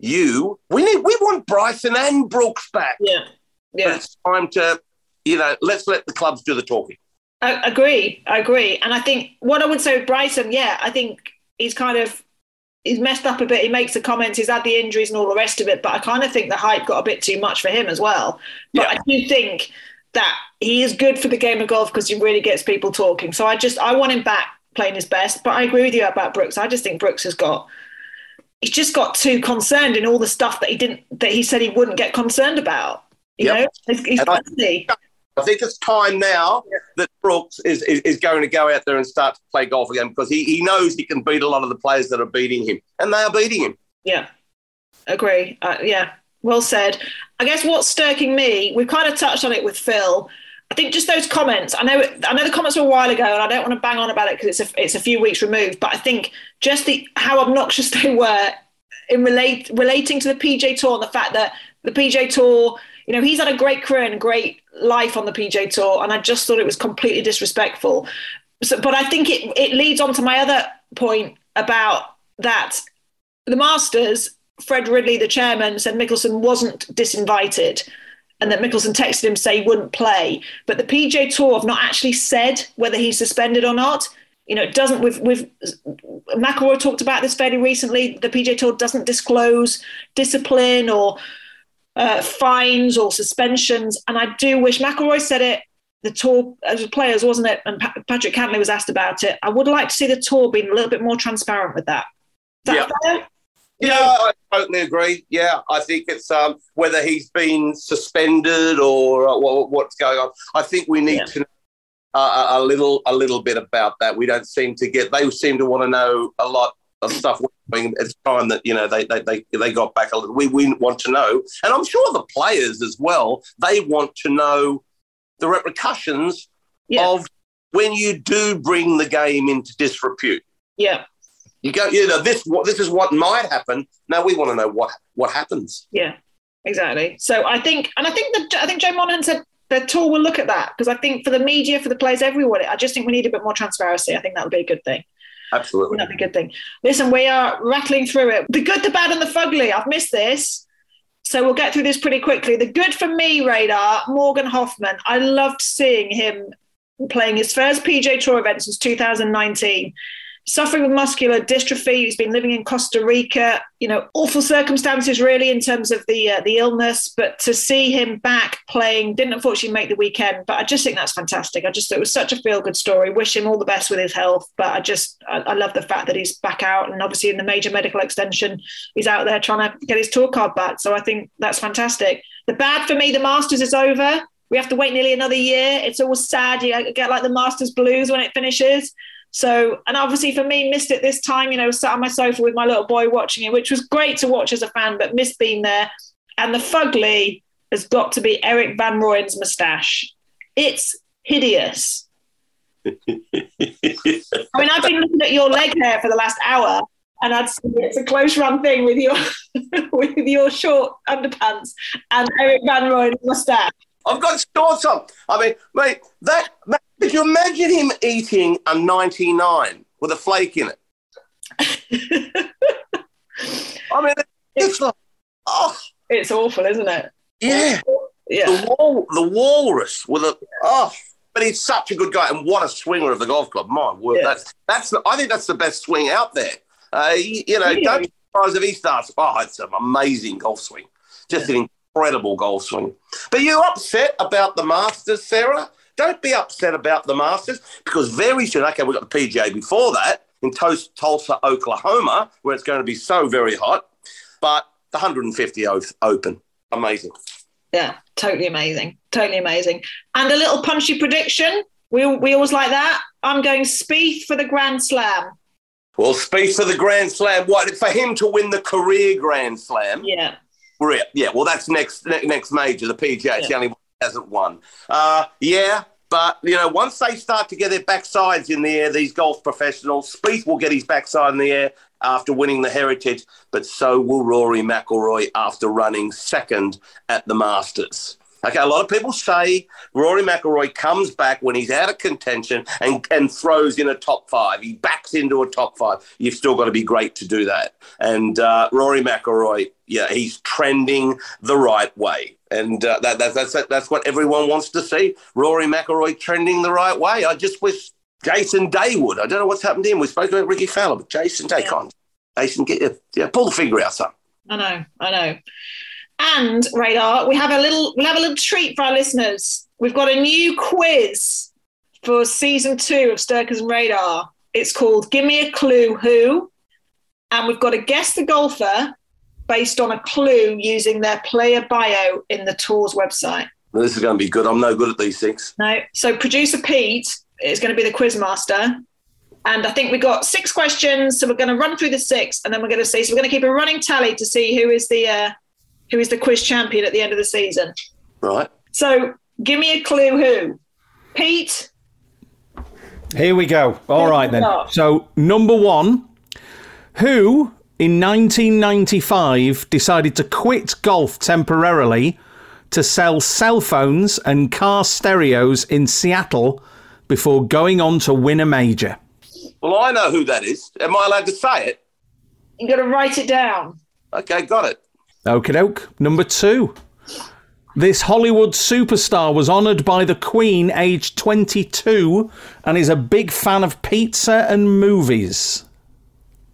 you. We need. We want Bryson and Brooks back. Yeah, yeah. But it's time to, you know, let's let the clubs do the talking. I agree. I agree. And I think what I would say with Bryson, yeah, I think he's kind of he's messed up a bit. He makes the comments. He's had the injuries and all the rest of it. But I kind of think the hype got a bit too much for him as well. But yeah. I do think that he is good for the game of golf because he really gets people talking. So I just I want him back playing his best. But I agree with you about Brooks. I just think Brooks has got he just got too concerned in all the stuff that he didn't that he said he wouldn't get concerned about. You yep. know, he's, he's I, I, think it's time now yeah. that Brooks is, is, is going to go out there and start to play golf again because he, he knows he can beat a lot of the players that are beating him, and they are beating him. Yeah, agree. Uh, yeah, well said. I guess what's stirking me, we've kind of touched on it with Phil. I think just those comments. I know I know the comments were a while ago, and I don't want to bang on about it because it's a it's a few weeks removed. But I think just the how obnoxious they were in relate relating to the PGA Tour and the fact that the PGA Tour, you know, he's had a great career and great life on the PGA Tour, and I just thought it was completely disrespectful. So, but I think it it leads on to my other point about that the Masters. Fred Ridley, the chairman, said Mickelson wasn't disinvited and that Mickelson texted him say he wouldn't play. But the PGA Tour have not actually said whether he's suspended or not. You know, it doesn't. With with McIlroy talked about this fairly recently. The PGA Tour doesn't disclose discipline or uh, fines or suspensions, and I do wish McIlroy said it. The tour as players, wasn't it? And pa- Patrick Cantlay was asked about it. I would like to see the tour being a little bit more transparent with that. Is that yeah. fair? Yeah, I totally agree. Yeah, I think it's um, whether he's been suspended or uh, what's going on. I think we need yeah. to know uh, a little a little bit about that. We don't seem to get. They seem to want to know a lot of stuff. It's time that you know they they they, they got back a little. We we want to know, and I'm sure the players as well. They want to know the repercussions yeah. of when you do bring the game into disrepute. Yeah. You go, you know, this what this is what might happen. Now we want to know what what happens. Yeah, exactly. So I think, and I think that I think Joe Monahan said the tour will look at that because I think for the media, for the players, everyone, I just think we need a bit more transparency. I think that would be a good thing. Absolutely, that'd be a good thing. Listen, we are rattling through it. The good, the bad, and the fugly. I've missed this. So we'll get through this pretty quickly. The good for me radar, Morgan Hoffman. I loved seeing him playing his first PGA Tour event since 2019 suffering with muscular dystrophy. He's been living in Costa Rica. You know, awful circumstances really in terms of the uh, the illness. But to see him back playing didn't unfortunately make the weekend. But I just think that's fantastic. I just it was such a feel good story. Wish him all the best with his health. But I just I, I, love the fact that he's back out and obviously in the major medical extension, he's out there trying to get his tour card back. So I think that's fantastic. The bad for me, the Masters is over. We have to wait nearly another year. It's always sad. You get like the Masters blues when it finishes. So, and obviously for me, missed it this time, you know, sat on my sofa with my little boy watching it, which was great to watch as a fan, but missed being there. And the fugly has got to be Erik Van Rooyen's moustache. It's hideous. I mean, I've been looking at your leg hair for the last hour, and I'd say it's a close run thing with your with your short underpants and Erik Van Rooyen's moustache. I've got shorts on. I mean, mate, that, that could you imagine him eating a 99 with a flake in it? I mean, it's like, oh, It's awful, isn't it? yeah. Yeah. The, wal- the walrus with a, oh, but he's such a good guy. And what a swinger of the golf club. My word. Yeah. That's, that's the, I think that's the best swing out there. Uh, he- you know, Yeah. don't be surprised if he starts. Oh, it's an amazing golf swing. Just an incredible golf swing. But you upset about the Masters, Sarah? Don't be upset about the Masters because very soon, okay, we've got the PGA before that in Tulsa, Oklahoma, where it's going to be so very hot. But the 150 o- Open, amazing. Yeah, totally amazing. Totally amazing. And a little punchy prediction. We, we always like that. I'm going Spieth for the Grand Slam. Well, Spieth for the Grand Slam. What for him to win the career Grand Slam? Yeah. Yeah, yeah. Well, that's next ne- next major. The PGA. It's the only one that hasn't won. Uh, yeah, but you know, once they start to get their backsides in the air, these golf professionals, Spieth will get his backside in the air after winning the Heritage, but so will Rory McIlroy after running second at the Masters. Okay, a lot of people say Rory McIlroy comes back when he's out of contention and, and throws in a top five. He backs into a top five. You've still got to be great to do that. And uh, Rory McIlroy, yeah, he's trending the right way. And uh, that, that's, that's, that's what everyone wants to see. Rory McIlroy trending the right way. I just wish Jason Day would. I don't know what's happened to him. We spoke about Rickie Fowler, but Jason Day Yeah. can't. Jason, get yeah, pull the finger out, son. I know, I know. And radar, we have a little we'll have a little treat for our listeners. We've got a new quiz for season two of Stirkers and Radar. It's called Give Me a Clue Who. And we've got to guess the golfer based on a clue using their player bio in the tour's website. This is going to be good. I'm no good at these things. No. So producer Pete is going to be the quiz master. And I think we got six questions. So we're going to run through the six and then we're going to see. So we're going to keep a running tally to see who is the uh, who is the quiz champion at the end of the season. Right. So give me a clue who. Pete, Here we go. All right then. So number one, who in 1995 decided to quit golf temporarily to sell cell phones and car stereos in Seattle before going on to win a major? Well, I know who that is. Am I allowed to say it? you got to write it down. Okay, got it. Okie doke. Number two. This Hollywood superstar was honoured by the Queen aged 22 and is a big fan of pizza and movies.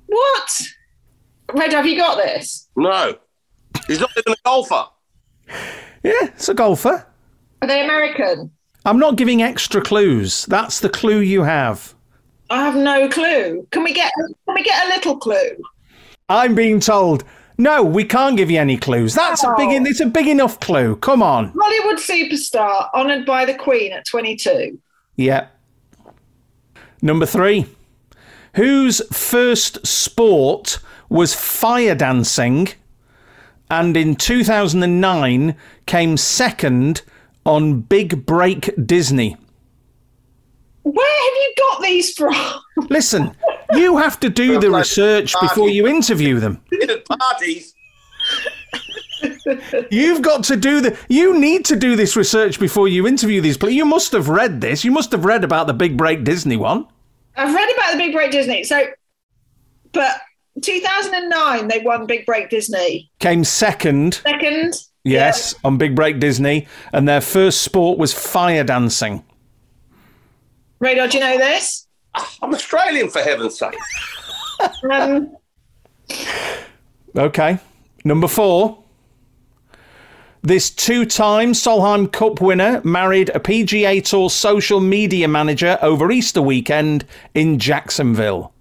What? Red, have you got this? No. He's not even a golfer. Yeah, it's a golfer. Are they American? I'm not giving extra clues. That's the clue you have. I have no clue. Can we get can we get a little clue? I'm being told, no, we can't give you any clues. That's a big. It's a big enough clue. Come on. Hollywood superstar honoured by the Queen at 22. Yeah. Number three. Whose first sport was fire dancing, and in 2009 came second on Big Break Disney? Where have you got these from? Listen, you have to do the research before you interview them. Parties. You've got to do the. You need to do this research before you interview these people. You must have read this. You must have read about the Big Break Disney one. I've read about the Big Break Disney. So, but 2009 they won Big Break Disney. Came second, Second, yes, on Big Break Disney, and their first sport was fire dancing. Radar, do you know this? I'm Australian, for heaven's sake. Um, Okay. Number four. This two time Solheim Cup winner married a PGA Tour social media manager over Easter weekend in Jacksonville.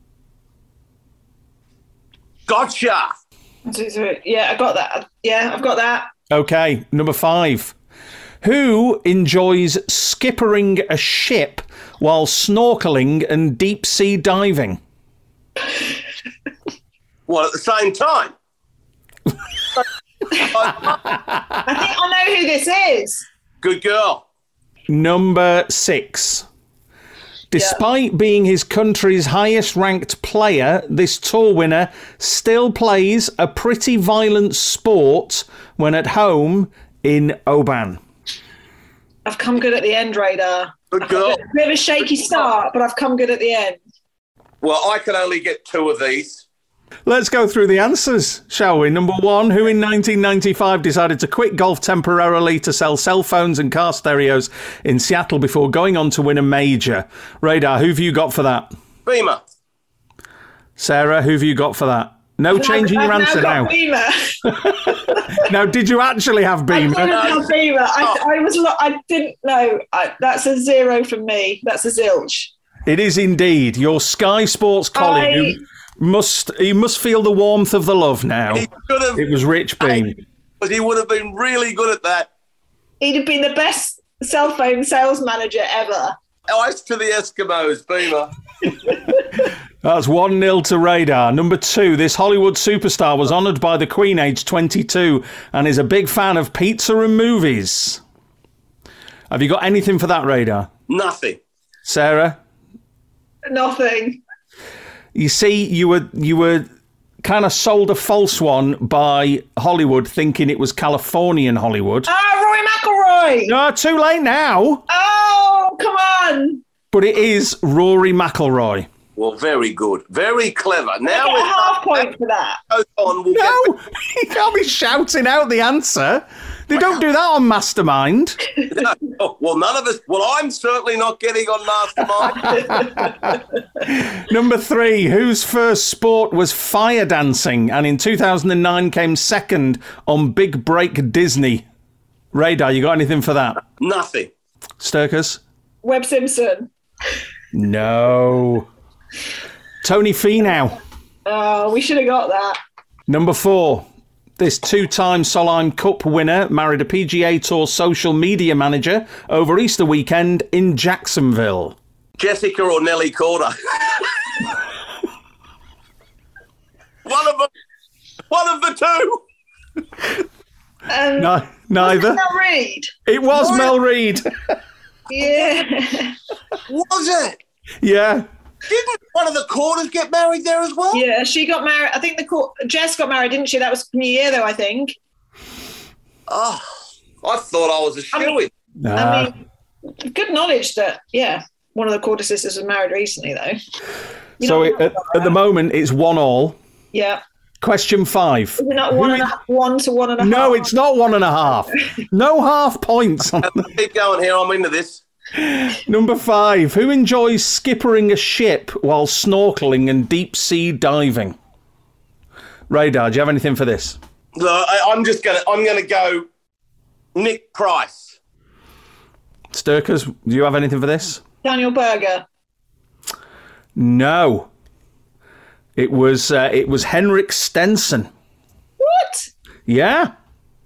Gotcha. Yeah, Gotcha. I got that. Yeah, I've got that. Okay, number five. Who enjoys skippering a ship while snorkeling and deep sea diving? Well, at the same time. I think I know who this is. Good girl. Number six. Despite being his country's highest ranked player, this tour winner still plays a pretty violent sport when at home in Oban. I've come good at the end, Radar. Good girl. A bit of a shaky start, but I've come good at the end. Well, I can only get two of these. Let's go through the answers, shall we? Number one, who in 1995 decided to quit golf temporarily to sell cell phones and car stereos in Seattle before going on to win a major? Radar, who've you got for that? Beamer. Sarah, who've you got for that? No change in your I've answer now. now. got Beamer. Now, did you actually have I Beamer? didn't have Beamer. I, oh. I was. lo- I didn't know. I, that's a zero from me. That's a zilch. It is indeed your Sky Sports colleague I- who must he must feel the warmth of the love now. He have, It was Rich Beem. but he would have been really good at that. He'd have been the best cell phone sales manager ever. Oh, Ice to the Eskimos, Beamer. That's 1 0 to Radar. Number two, this Hollywood superstar was honoured by the Queen aged 22 and is a big fan of pizza and movies. Have you got anything for that, Radar? Nothing. Sarah? Nothing. You see, you were you were kind of sold a false one by Hollywood, thinking it was Californian Hollywood. Ah, Roy McIlroy. No, too late now. Oh, come on. But it is Rory McIlroy. Well, very good. Very clever. I Now get we're half point for that. on. We'll No, you can't be shouting out the answer. They don't do that on Mastermind. No, well, none of us. Well, I'm certainly not getting on Mastermind. Number three, whose first sport was fire dancing and in 2009 came second on Big Break Disney? Radar, you got anything for that? Nothing. Stirkers? Webb Simpson. No. Tony Finau. Oh, we should have got that. Number four, this two time Solheim Cup winner married a PGA Tour social media manager over Easter weekend in Jacksonville. Jessica or Nelly Korda. one of them. One of the two. Um, No, neither. Mel Reid. It was What? Mel Reid. Yeah. Was it? yeah. Didn't one of the Kordas get married there as well? yeah, she got married. I think the court, Jess got married, didn't she? That was New Year, though, I think. Oh, I thought I was a I mean- shoe Ah. I mean, good knowledge that, yeah, one of the Korda sisters was married recently, though. You so it, at, at the moment, it's one all. Yeah. Question five. Is it not one, and a, one to one and a half? No, it's not one and a half. No half points. on Keep going here. I'm into this. Number five. Who enjoys skippering a ship while snorkeling and deep sea diving? Radar, do you have anything for this? Look, I, I'm just gonna. I'm gonna go. Nick Price. Stirkers, do you have anything for this? Daniel Berger. No. It was uh, it was Henrik Stenson. What? Yeah,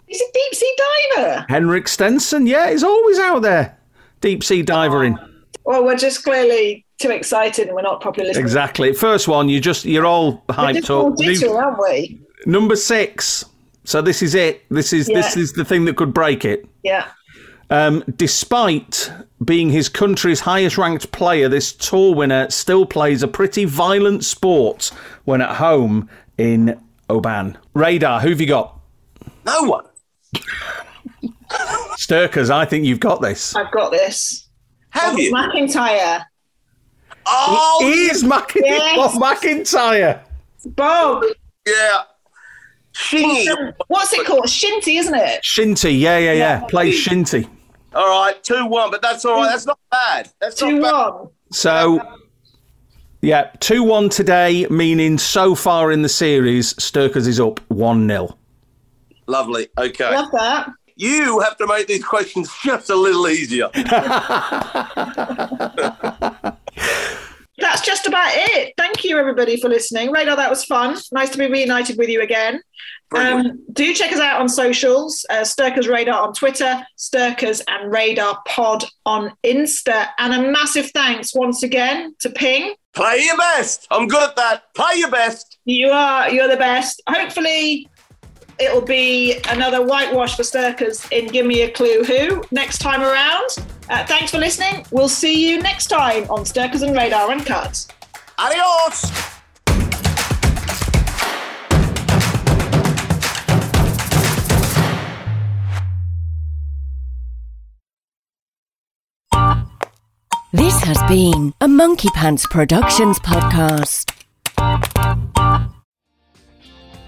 He's a deep sea diver. Henrik Stenson. Yeah, he's always out there, deep sea diving. Well, we're just clearly too excited and we're not properly listening. Exactly. First one, you just you're all hyped We're just all up. digital, aren't we? Number six. So this is it. This is this is the thing that could break it. Yeah. Um, despite being his country's highest ranked player, this tour winner still plays a pretty violent sport when at home in Oban. Radar, who've you got? No one. Stirkers, I think you've got this. I've got this. Have you? MacIntyre. Oh, He is Mc- Yes. Bob MacIntyre. Bob. yeah. Shingy. What's it called? Shinty, isn't it? Shinty, yeah, yeah, yeah. Play Shinty. All right, two one, but that's all right. That's not bad. That's Two not bad. one. So, yeah, 2 1 today, meaning so far in the series, Stirkers is up 1 0. Lovely. Okay. Love that. You have to make these questions just a little easier. That's just about it. Thank you, everybody, for listening. Radar, that was fun. Nice to be reunited with you again. Um, do check us out on socials uh, Stirkers Radar on Twitter, Stirkers and Radar Pod on Insta. And a massive thanks once again to Ping. Play your best. I'm good at that. Play your best. You are, you're the best. Hopefully, it'll be another whitewash for Stirkers in Give Me a Clue Who next time around. Uh, thanks for listening. We'll see you next time on Stirkers and Radar and Uncut. Adios! This has been a Monkey Pants Productions podcast.